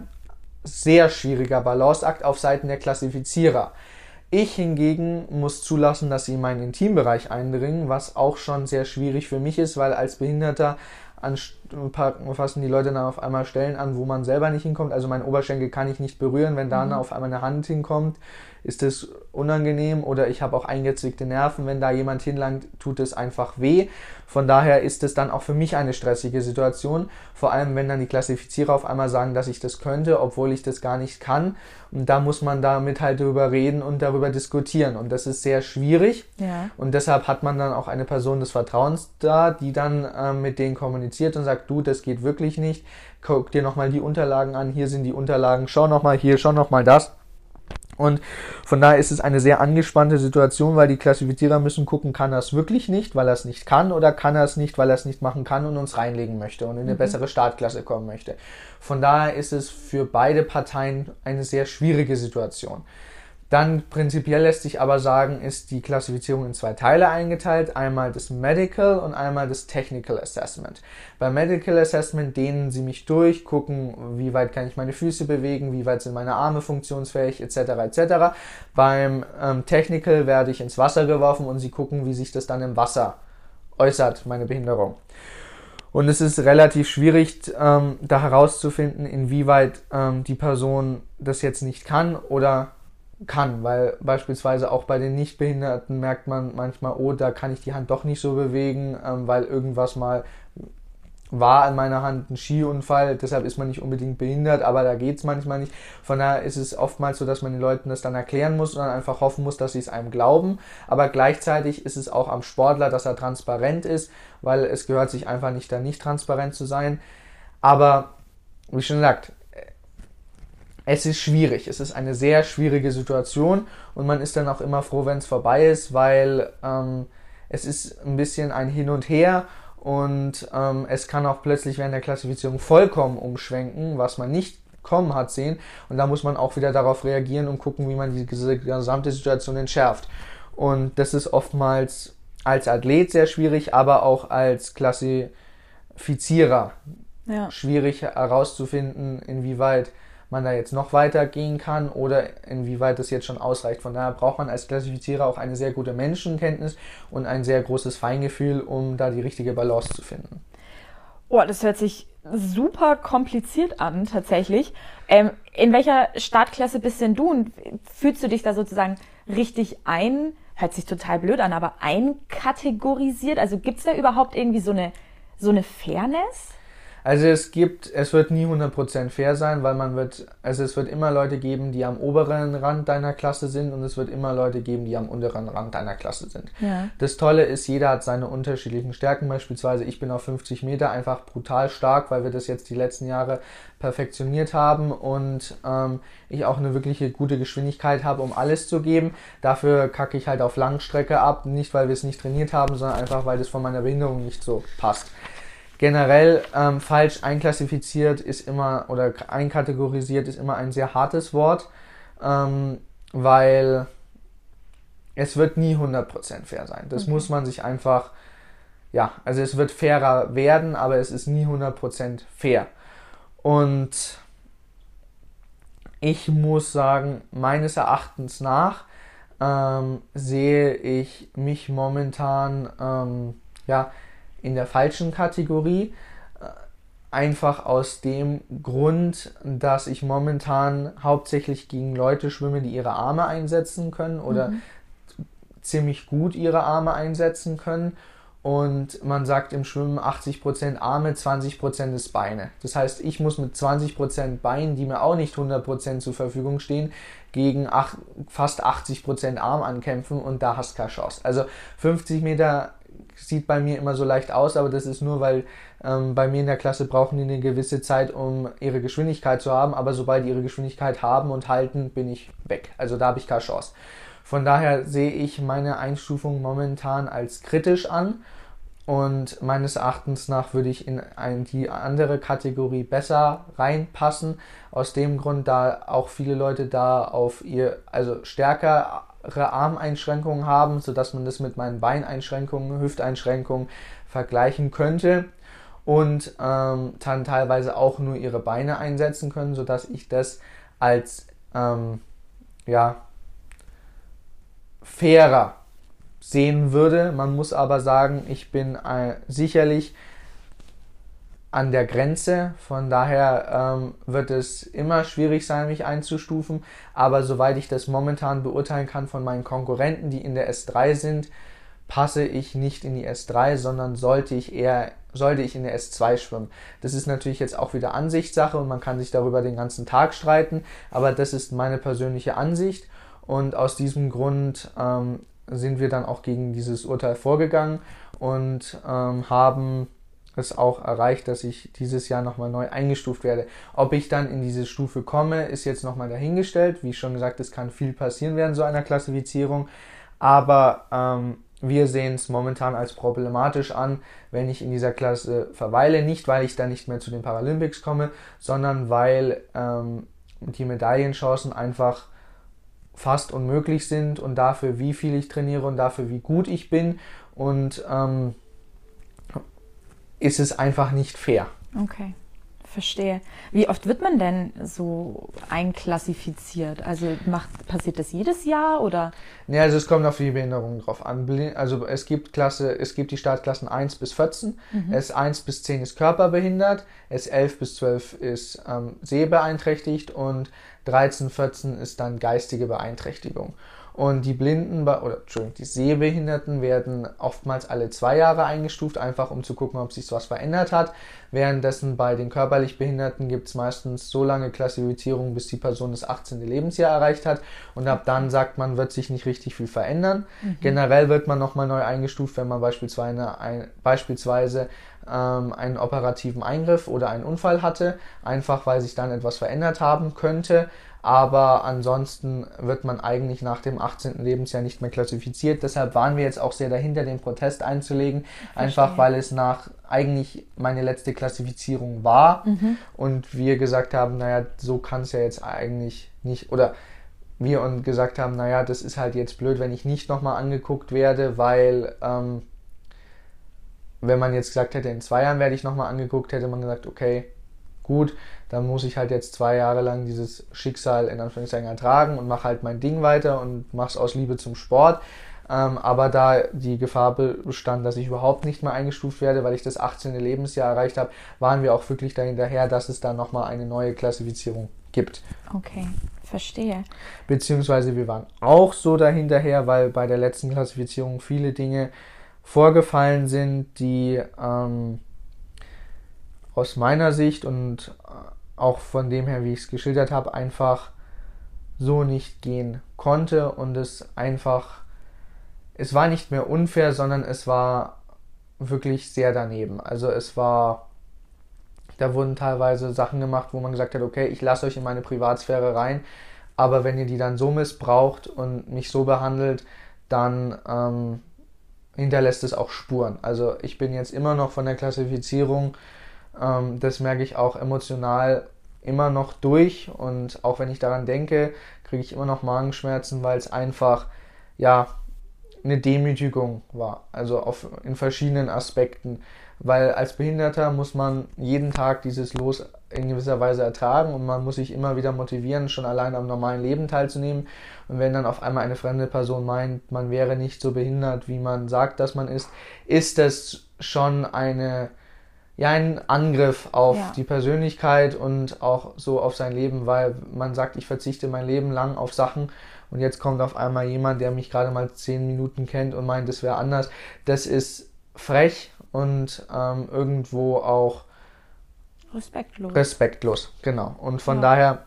sehr schwieriger Balanceakt auf Seiten der Klassifizierer. Ich hingegen muss zulassen, dass sie in meinen Intimbereich eindringen, was auch schon sehr schwierig für mich ist, weil als Behinderter fassen die Leute dann auf einmal Stellen an, wo man selber nicht hinkommt. Also mein Oberschenkel kann ich nicht berühren, wenn da mhm. auf einmal eine Hand hinkommt ist es unangenehm oder ich habe auch eingezwickte Nerven. Wenn da jemand hinlangt, tut es einfach weh. Von daher ist es dann auch für mich eine stressige Situation. Vor allem, wenn dann die Klassifizierer auf einmal sagen, dass ich das könnte, obwohl ich das gar nicht kann. Und da muss man damit halt drüber reden und darüber diskutieren. Und das ist sehr schwierig. Ja. Und deshalb hat man dann auch eine Person des Vertrauens da, die dann äh, mit denen kommuniziert und sagt, du, das geht wirklich nicht. Guck dir nochmal die Unterlagen an. Hier sind die Unterlagen. Schau nochmal hier, schau nochmal das. Und von daher ist es eine sehr angespannte Situation, weil die Klassifizierer müssen gucken, kann er es wirklich nicht, weil er es nicht kann, oder kann er es nicht, weil er es nicht machen kann und uns reinlegen möchte und in eine mhm. bessere Startklasse kommen möchte. Von daher ist es für beide Parteien eine sehr schwierige Situation. Dann prinzipiell lässt sich aber sagen, ist die Klassifizierung in zwei Teile eingeteilt. Einmal das Medical und einmal das Technical Assessment. Beim Medical Assessment dehnen sie mich durch, gucken, wie weit kann ich meine Füße bewegen, wie weit sind meine Arme funktionsfähig, etc. etc. Beim ähm, Technical werde ich ins Wasser geworfen und sie gucken, wie sich das dann im Wasser äußert, meine Behinderung. Und es ist relativ schwierig, ähm, da herauszufinden, inwieweit ähm, die Person das jetzt nicht kann oder kann, weil beispielsweise auch bei den Nichtbehinderten merkt man manchmal, oh, da kann ich die Hand doch nicht so bewegen, ähm, weil irgendwas mal war an meiner Hand ein Skiunfall, deshalb ist man nicht unbedingt behindert, aber da geht es manchmal nicht. Von daher ist es oftmals so, dass man den Leuten das dann erklären muss und dann einfach hoffen muss, dass sie es einem glauben. Aber gleichzeitig ist es auch am Sportler, dass er transparent ist, weil es gehört sich einfach nicht, da nicht transparent zu sein. Aber wie schon gesagt, es ist schwierig. Es ist eine sehr schwierige Situation und man ist dann auch immer froh, wenn es vorbei ist, weil ähm, es ist ein bisschen ein Hin und Her und ähm, es kann auch plötzlich während der Klassifizierung vollkommen umschwenken, was man nicht kommen hat sehen und da muss man auch wieder darauf reagieren und gucken, wie man die gesamte Situation entschärft. Und das ist oftmals als Athlet sehr schwierig, aber auch als Klassifizierer ja. schwierig herauszufinden, inwieweit man da jetzt noch weiter gehen kann oder inwieweit das jetzt schon ausreicht. Von daher braucht man als Klassifizierer auch eine sehr gute Menschenkenntnis und ein sehr großes Feingefühl, um da die richtige Balance zu finden. Oh, das hört sich super kompliziert an, tatsächlich. Ähm, in welcher Startklasse bist denn du und fühlst du dich da sozusagen richtig ein? Hört sich total blöd an, aber einkategorisiert? Also gibt es da überhaupt irgendwie so eine, so eine Fairness? Also es gibt, es wird nie 100% fair sein, weil man wird, also es wird immer Leute geben, die am oberen Rand deiner Klasse sind und es wird immer Leute geben, die am unteren Rand deiner Klasse sind. Ja. Das Tolle ist, jeder hat seine unterschiedlichen Stärken. Beispielsweise ich bin auf 50 Meter einfach brutal stark, weil wir das jetzt die letzten Jahre perfektioniert haben und ähm, ich auch eine wirkliche gute Geschwindigkeit habe, um alles zu geben. Dafür kacke ich halt auf Langstrecke ab, nicht weil wir es nicht trainiert haben, sondern einfach weil das von meiner Behinderung nicht so passt generell ähm, falsch einklassifiziert ist immer oder einkategorisiert ist immer ein sehr hartes Wort, ähm, weil es wird nie 100% fair sein. Das okay. muss man sich einfach, ja, also es wird fairer werden, aber es ist nie 100% fair. Und ich muss sagen, meines Erachtens nach ähm, sehe ich mich momentan, ähm, ja, in der falschen Kategorie. Äh, einfach aus dem Grund, dass ich momentan hauptsächlich gegen Leute schwimme, die ihre Arme einsetzen können oder mhm. ziemlich gut ihre Arme einsetzen können. Und man sagt im Schwimmen 80% Arme, 20% ist Beine. Das heißt, ich muss mit 20% Beinen, die mir auch nicht 100% zur Verfügung stehen, gegen ach, fast 80% Arm ankämpfen und da hast du keine Chance. Also 50 Meter sieht bei mir immer so leicht aus, aber das ist nur, weil ähm, bei mir in der Klasse brauchen die eine gewisse Zeit, um ihre Geschwindigkeit zu haben, aber sobald die ihre Geschwindigkeit haben und halten, bin ich weg. Also da habe ich keine Chance. Von daher sehe ich meine Einstufung momentan als kritisch an und meines Erachtens nach würde ich in ein, die andere Kategorie besser reinpassen. Aus dem Grund, da auch viele Leute da auf ihr, also stärker Armeinschränkungen haben, sodass man das mit meinen Beineinschränkungen, Hüfteinschränkungen vergleichen könnte und ähm, dann teilweise auch nur ihre Beine einsetzen können, sodass ich das als ähm, ja, fairer sehen würde. Man muss aber sagen, ich bin äh, sicherlich an der Grenze. Von daher ähm, wird es immer schwierig sein, mich einzustufen. Aber soweit ich das momentan beurteilen kann von meinen Konkurrenten, die in der S3 sind, passe ich nicht in die S3, sondern sollte ich eher sollte ich in der S2 schwimmen. Das ist natürlich jetzt auch wieder Ansichtssache und man kann sich darüber den ganzen Tag streiten, aber das ist meine persönliche Ansicht und aus diesem Grund ähm, sind wir dann auch gegen dieses Urteil vorgegangen und ähm, haben es auch erreicht, dass ich dieses Jahr nochmal neu eingestuft werde. Ob ich dann in diese Stufe komme, ist jetzt nochmal dahingestellt. Wie schon gesagt, es kann viel passieren während so einer Klassifizierung. Aber ähm, wir sehen es momentan als problematisch an, wenn ich in dieser Klasse verweile. Nicht, weil ich dann nicht mehr zu den Paralympics komme, sondern weil ähm, die Medaillenchancen einfach fast unmöglich sind und dafür, wie viel ich trainiere und dafür, wie gut ich bin. Und ähm, ist es einfach nicht fair. Okay, verstehe. Wie oft wird man denn so einklassifiziert? Also macht, passiert das jedes Jahr oder? Ne, also es kommt auf die Behinderung drauf an. Also es gibt Klasse, es gibt die Startklassen 1 bis 14. Mhm. S1 bis 10 ist körperbehindert, S11 bis 12 ist ähm, sehbeeinträchtigt und 13, 14 ist dann geistige Beeinträchtigung. Und die Blinden oder Entschuldigung, die Sehbehinderten werden oftmals alle zwei Jahre eingestuft, einfach um zu gucken, ob sich was verändert hat. Währenddessen bei den körperlich Behinderten gibt es meistens so lange Klassifizierung, bis die Person das 18. Lebensjahr erreicht hat. Und ab dann sagt man, wird sich nicht richtig viel verändern. Mhm. Generell wird man nochmal neu eingestuft, wenn man beispielsweise, ein, beispielsweise ähm, einen operativen Eingriff oder einen Unfall hatte, einfach weil sich dann etwas verändert haben könnte aber ansonsten wird man eigentlich nach dem 18. Lebensjahr nicht mehr klassifiziert. Deshalb waren wir jetzt auch sehr dahinter, den Protest einzulegen, einfach weil es nach eigentlich meine letzte Klassifizierung war mhm. und wir gesagt haben, naja, so kann es ja jetzt eigentlich nicht oder wir und gesagt haben, naja, das ist halt jetzt blöd, wenn ich nicht nochmal angeguckt werde, weil ähm, wenn man jetzt gesagt hätte, in zwei Jahren werde ich nochmal angeguckt, hätte man gesagt, okay, gut, dann muss ich halt jetzt zwei Jahre lang dieses Schicksal in Anführungszeichen ertragen und mache halt mein Ding weiter und mache es aus Liebe zum Sport. Ähm, aber da die Gefahr bestand, dass ich überhaupt nicht mehr eingestuft werde, weil ich das 18. Lebensjahr erreicht habe, waren wir auch wirklich dahinterher, dass es da nochmal eine neue Klassifizierung gibt. Okay, verstehe. Beziehungsweise wir waren auch so dahinterher, weil bei der letzten Klassifizierung viele Dinge vorgefallen sind, die ähm, aus meiner Sicht und auch von dem her, wie ich es geschildert habe, einfach so nicht gehen konnte und es einfach, es war nicht mehr unfair, sondern es war wirklich sehr daneben. Also es war, da wurden teilweise Sachen gemacht, wo man gesagt hat, okay, ich lasse euch in meine Privatsphäre rein, aber wenn ihr die dann so missbraucht und mich so behandelt, dann ähm, hinterlässt es auch Spuren. Also ich bin jetzt immer noch von der Klassifizierung, ähm, das merke ich auch emotional immer noch durch und auch wenn ich daran denke, kriege ich immer noch Magenschmerzen, weil es einfach ja eine Demütigung war, also auf, in verschiedenen Aspekten, weil als Behinderter muss man jeden Tag dieses Los in gewisser Weise ertragen und man muss sich immer wieder motivieren, schon allein am normalen Leben teilzunehmen. Und wenn dann auf einmal eine fremde Person meint, man wäre nicht so behindert, wie man sagt, dass man ist, ist das schon eine ja ein Angriff auf ja. die Persönlichkeit und auch so auf sein Leben, weil man sagt, ich verzichte mein Leben lang auf Sachen und jetzt kommt auf einmal jemand, der mich gerade mal zehn Minuten kennt und meint, das wäre anders. Das ist frech und ähm, irgendwo auch respektlos. Respektlos, genau. Und von ja. daher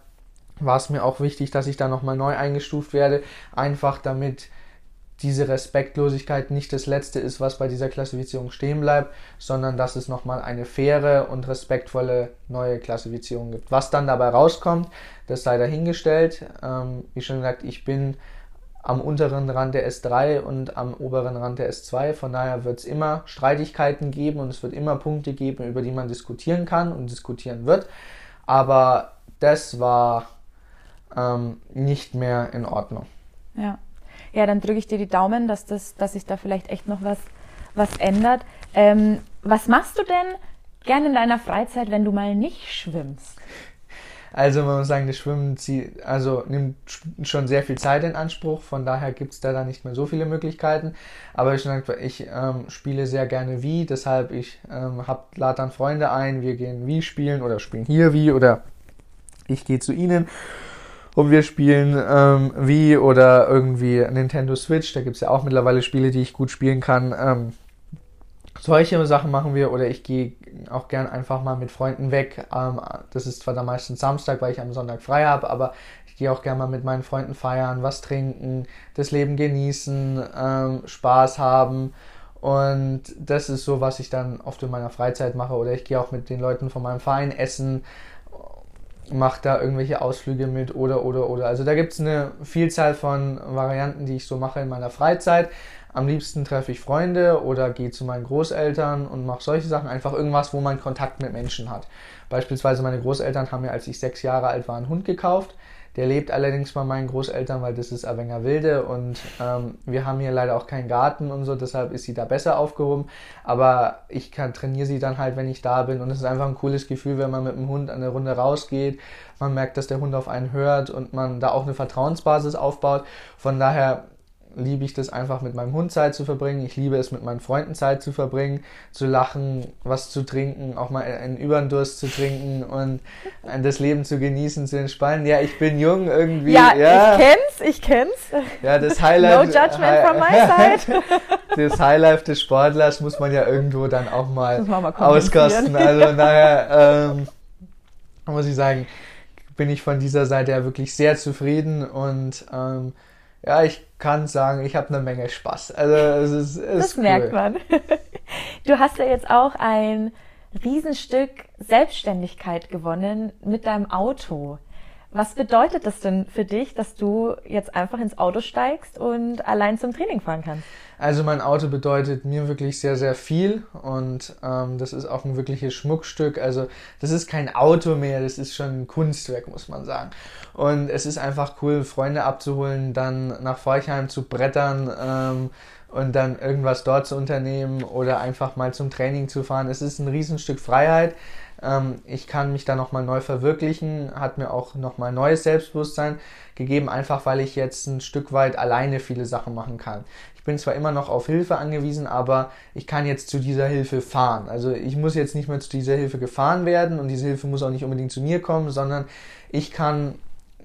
war es mir auch wichtig, dass ich da nochmal neu eingestuft werde, einfach damit diese Respektlosigkeit nicht das Letzte ist, was bei dieser Klassifizierung stehen bleibt, sondern dass es nochmal eine faire und respektvolle neue Klassifizierung gibt. Was dann dabei rauskommt, das sei dahingestellt. Ähm, wie schon gesagt, ich bin am unteren Rand der S3 und am oberen Rand der S2. Von daher wird es immer Streitigkeiten geben und es wird immer Punkte geben, über die man diskutieren kann und diskutieren wird. Aber das war ähm, nicht mehr in Ordnung. Ja. Ja, dann drücke ich dir die Daumen, dass, das, dass sich da vielleicht echt noch was, was ändert. Ähm, was machst du denn gerne in deiner Freizeit, wenn du mal nicht schwimmst? Also man muss sagen, das Schwimmen zieht, also nimmt schon sehr viel Zeit in Anspruch, von daher gibt es da dann nicht mehr so viele Möglichkeiten. Aber ich, ich ähm, spiele sehr gerne Wii, deshalb ich ähm, lade dann Freunde ein, wir gehen Wii spielen oder spielen hier Wii oder ich gehe zu ihnen und wir spielen ähm, Wii oder irgendwie Nintendo Switch. Da gibt es ja auch mittlerweile Spiele, die ich gut spielen kann. Ähm, solche Sachen machen wir oder ich gehe auch gern einfach mal mit Freunden weg. Ähm, das ist zwar dann meistens Samstag, weil ich am Sonntag frei habe, aber ich gehe auch gern mal mit meinen Freunden feiern, was trinken, das Leben genießen, ähm, Spaß haben. Und das ist so, was ich dann oft in meiner Freizeit mache. Oder ich gehe auch mit den Leuten von meinem Verein essen mache da irgendwelche Ausflüge mit oder oder oder. Also da gibt es eine Vielzahl von Varianten, die ich so mache in meiner Freizeit. Am liebsten treffe ich Freunde oder gehe zu meinen Großeltern und mache solche Sachen. Einfach irgendwas, wo man Kontakt mit Menschen hat. Beispielsweise meine Großeltern haben mir, als ich sechs Jahre alt war, einen Hund gekauft. Der lebt allerdings bei meinen Großeltern, weil das ist Awenger Wilde und ähm, wir haben hier leider auch keinen Garten und so, deshalb ist sie da besser aufgehoben. Aber ich kann, trainiere sie dann halt, wenn ich da bin und es ist einfach ein cooles Gefühl, wenn man mit dem Hund eine Runde rausgeht. Man merkt, dass der Hund auf einen hört und man da auch eine Vertrauensbasis aufbaut. Von daher liebe ich das einfach mit meinem Hund Zeit zu verbringen. Ich liebe es mit meinen Freunden Zeit zu verbringen, zu lachen, was zu trinken, auch mal einen Überdurst zu trinken und das Leben zu genießen, zu entspannen. Ja, ich bin jung irgendwie. Ja, ja. ich kenn's, ich kenn's. Ja, das Highlight. No judgment from my side. [LAUGHS] das Highlight des Sportlers muss man ja irgendwo dann auch mal, mal auskosten. Also naja, ähm, muss ich sagen, bin ich von dieser Seite ja wirklich sehr zufrieden und ähm, ja, ich kann sagen, ich habe eine Menge Spaß. Also es ist, es das cool. merkt man. [LAUGHS] Du hast ja jetzt auch ein Riesenstück Selbstständigkeit gewonnen mit deinem Auto. Was bedeutet das denn für dich, dass du jetzt einfach ins Auto steigst und allein zum Training fahren kannst? Also mein Auto bedeutet mir wirklich sehr, sehr viel und ähm, das ist auch ein wirkliches Schmuckstück. Also das ist kein Auto mehr, das ist schon ein Kunstwerk, muss man sagen. Und es ist einfach cool, Freunde abzuholen, dann nach Forchheim zu brettern ähm, und dann irgendwas dort zu unternehmen oder einfach mal zum Training zu fahren. Es ist ein Riesenstück Freiheit. Ähm, ich kann mich da nochmal neu verwirklichen, hat mir auch nochmal neues Selbstbewusstsein gegeben, einfach weil ich jetzt ein Stück weit alleine viele Sachen machen kann. Ich bin zwar immer noch auf Hilfe angewiesen, aber ich kann jetzt zu dieser Hilfe fahren. Also ich muss jetzt nicht mehr zu dieser Hilfe gefahren werden und diese Hilfe muss auch nicht unbedingt zu mir kommen, sondern ich kann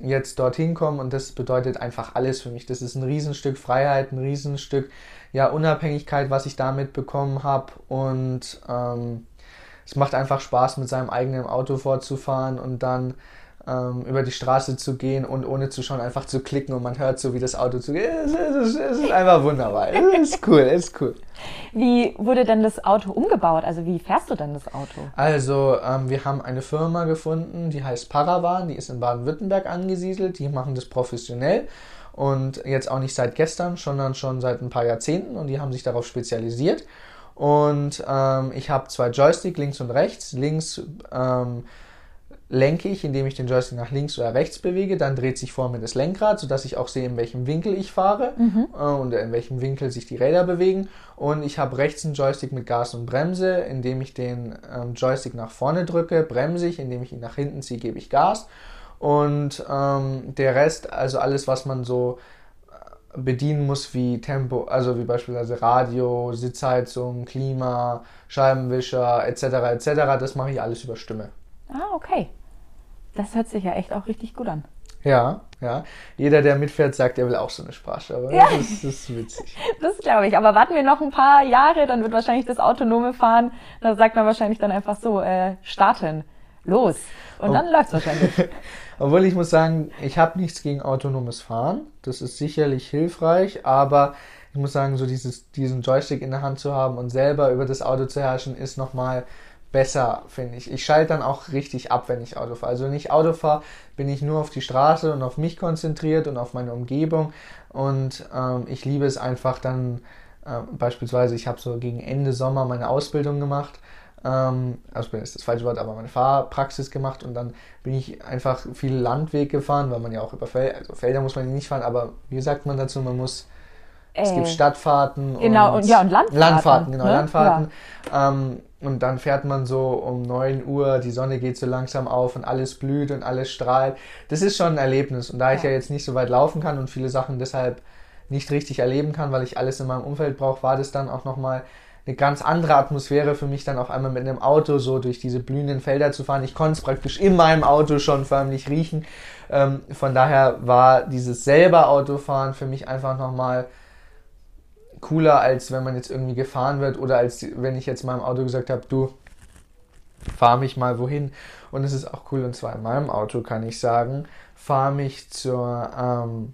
jetzt dorthin kommen und das bedeutet einfach alles für mich. Das ist ein Riesenstück Freiheit, ein Riesenstück ja, Unabhängigkeit, was ich damit bekommen habe und ähm, es macht einfach Spaß, mit seinem eigenen Auto fortzufahren und dann ähm, über die Straße zu gehen und ohne zu schauen einfach zu klicken und man hört so, wie das Auto zugeht. Es, es, es ist einfach wunderbar. Es ist cool, es ist cool. Wie wurde denn das Auto umgebaut? Also wie fährst du denn das Auto? Also ähm, wir haben eine Firma gefunden, die heißt Paravan, die ist in Baden-Württemberg angesiedelt, die machen das professionell und jetzt auch nicht seit gestern, sondern schon seit ein paar Jahrzehnten und die haben sich darauf spezialisiert. Und ähm, ich habe zwei Joystick links und rechts. Links ähm, lenke ich, indem ich den Joystick nach links oder rechts bewege. Dann dreht sich vor mir das Lenkrad, sodass ich auch sehe, in welchem Winkel ich fahre mhm. äh, und in welchem Winkel sich die Räder bewegen. Und ich habe rechts einen Joystick mit Gas und Bremse. Indem ich den ähm, Joystick nach vorne drücke, bremse ich. Indem ich ihn nach hinten ziehe, gebe ich Gas. Und ähm, der Rest, also alles, was man so bedienen muss, wie Tempo, also wie beispielsweise Radio, Sitzheizung, Klima, Scheibenwischer etc. etc., das mache ich alles über Stimme. Ah, okay. Das hört sich ja echt auch richtig gut an. Ja, ja. Jeder, der mitfährt, sagt, er will auch so eine Sprachsteuerung. Ja. Das, das ist witzig. [LAUGHS] Das glaube ich. Aber warten wir noch ein paar Jahre, dann wird wahrscheinlich das autonome Fahren, da sagt man wahrscheinlich dann einfach so, äh, starten, los. Und dann läuft es wahrscheinlich. [LAUGHS] Obwohl ich muss sagen, ich habe nichts gegen autonomes Fahren. Das ist sicherlich hilfreich, aber ich muss sagen, so dieses, diesen Joystick in der Hand zu haben und selber über das Auto zu herrschen, ist nochmal besser, finde ich. Ich schalte dann auch richtig ab, wenn ich Auto fahre. Also wenn ich Auto fahre, bin ich nur auf die Straße und auf mich konzentriert und auf meine Umgebung. Und ähm, ich liebe es einfach dann, äh, beispielsweise, ich habe so gegen Ende Sommer meine Ausbildung gemacht. Ähm, Ausbildung ist das falsche Wort, aber meine Fahrpraxis gemacht und dann bin ich einfach viel Landweg gefahren, weil man ja auch über Felder, also Felder muss man nicht fahren, aber wie sagt man dazu, man muss es gibt äh, Stadtfahrten genau, und, ja, und Landfahrten. Landfahrten, genau, ne? Landfahrten. Ja. Ähm, und dann fährt man so um 9 Uhr, die Sonne geht so langsam auf und alles blüht und alles strahlt. Das ist schon ein Erlebnis. Und da ich ja, ja jetzt nicht so weit laufen kann und viele Sachen deshalb nicht richtig erleben kann, weil ich alles in meinem Umfeld brauche, war das dann auch nochmal eine ganz andere Atmosphäre für mich, dann auf einmal mit einem Auto so durch diese blühenden Felder zu fahren. Ich konnte es praktisch in meinem Auto schon förmlich riechen. Ähm, von daher war dieses selber Autofahren für mich einfach nochmal cooler, als wenn man jetzt irgendwie gefahren wird oder als wenn ich jetzt meinem Auto gesagt habe, du fahr mich mal wohin. Und es ist auch cool, und zwar in meinem Auto kann ich sagen, fahr mich zur ähm,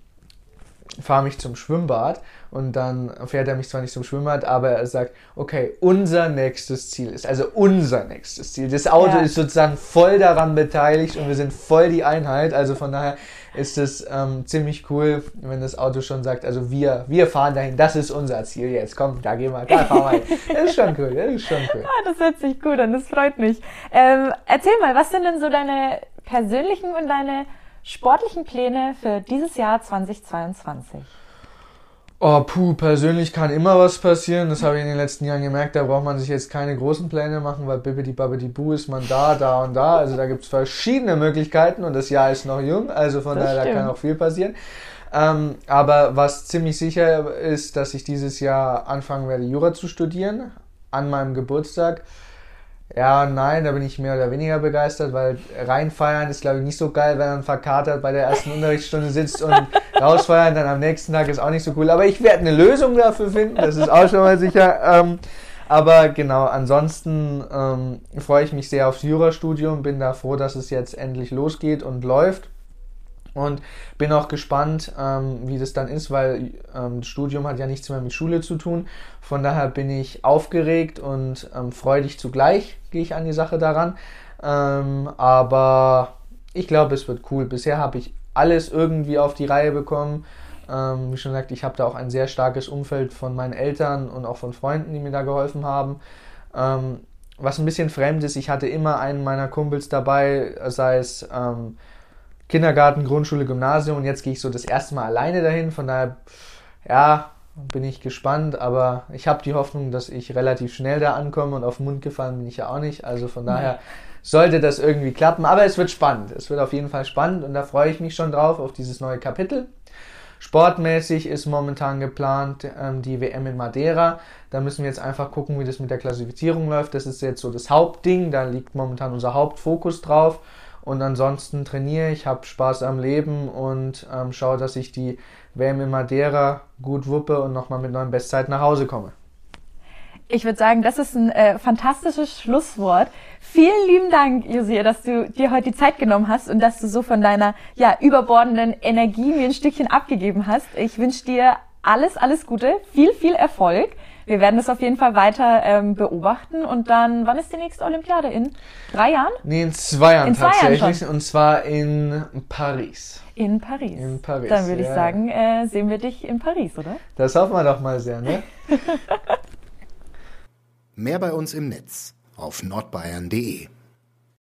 fahre mich zum Schwimmbad und dann fährt er mich zwar nicht zum Schwimmbad, aber er sagt, okay, unser nächstes Ziel ist, also unser nächstes Ziel. Das Auto ja. ist sozusagen voll daran beteiligt und wir sind voll die Einheit. Also von daher ist es ähm, ziemlich cool, wenn das Auto schon sagt, also wir, wir fahren dahin, das ist unser Ziel jetzt. Komm, da gehen wir, da fahren wir hin. [LAUGHS] Das ist schon cool, das ist schon cool. Ah, das hört sich gut an, das freut mich. Ähm, erzähl mal, was sind denn so deine persönlichen und deine sportlichen Pläne für dieses Jahr 2022? Oh, puh, persönlich kann immer was passieren. Das habe ich in den letzten Jahren gemerkt. Da braucht man sich jetzt keine großen Pläne machen, weil Bibbidi Babbidi Boo ist man da, da und da. Also da gibt es verschiedene Möglichkeiten und das Jahr ist noch jung. Also von das daher, da kann auch viel passieren. Ähm, aber was ziemlich sicher ist, dass ich dieses Jahr anfangen werde, Jura zu studieren. An meinem Geburtstag. Ja, nein, da bin ich mehr oder weniger begeistert, weil reinfeiern ist, glaube ich, nicht so geil, wenn man verkatert bei der ersten Unterrichtsstunde sitzt und [LAUGHS] rausfeiern dann am nächsten Tag ist auch nicht so cool. Aber ich werde eine Lösung dafür finden, das ist auch schon mal sicher. Ähm, aber genau, ansonsten ähm, freue ich mich sehr aufs Jurastudium, bin da froh, dass es jetzt endlich losgeht und läuft. Und bin auch gespannt, ähm, wie das dann ist, weil ähm, das Studium hat ja nichts mehr mit Schule zu tun. Von daher bin ich aufgeregt und ähm, freudig zugleich gehe ich an die Sache daran. Ähm, aber ich glaube, es wird cool. Bisher habe ich alles irgendwie auf die Reihe bekommen. Ähm, wie schon gesagt, ich habe da auch ein sehr starkes Umfeld von meinen Eltern und auch von Freunden, die mir da geholfen haben. Ähm, was ein bisschen fremd ist, ich hatte immer einen meiner Kumpels dabei, sei es Kindergarten, Grundschule, Gymnasium und jetzt gehe ich so das erste Mal alleine dahin. Von daher, ja, bin ich gespannt, aber ich habe die Hoffnung, dass ich relativ schnell da ankomme und auf den Mund gefallen bin ich ja auch nicht. Also von daher sollte das irgendwie klappen. Aber es wird spannend. Es wird auf jeden Fall spannend und da freue ich mich schon drauf auf dieses neue Kapitel. Sportmäßig ist momentan geplant ähm, die WM in Madeira. Da müssen wir jetzt einfach gucken, wie das mit der Klassifizierung läuft. Das ist jetzt so das Hauptding. Da liegt momentan unser Hauptfokus drauf. Und ansonsten trainiere ich, habe Spaß am Leben und ähm, schaue, dass ich die WM in Madeira gut wuppe und nochmal mit neuen Bestzeiten nach Hause komme. Ich würde sagen, das ist ein äh, fantastisches Schlusswort. Vielen lieben Dank, Josia, dass du dir heute die Zeit genommen hast und dass du so von deiner ja, überbordenden Energie mir ein Stückchen abgegeben hast. Ich wünsche dir alles, alles Gute, viel, viel Erfolg. Wir werden es auf jeden Fall weiter ähm, beobachten und dann, wann ist die nächste Olympiade? In drei Jahren? Nee, in zwei Jahren In zwei Jahren tatsächlich. schon. und zwar in Paris. In Paris. In Paris, Dann würde ich ja. sagen, äh, sehen wir dich in Paris, oder? Das hoffen wir doch mal sehr, ne? [LAUGHS] Mehr bei uns im Netz auf nordbayern.de.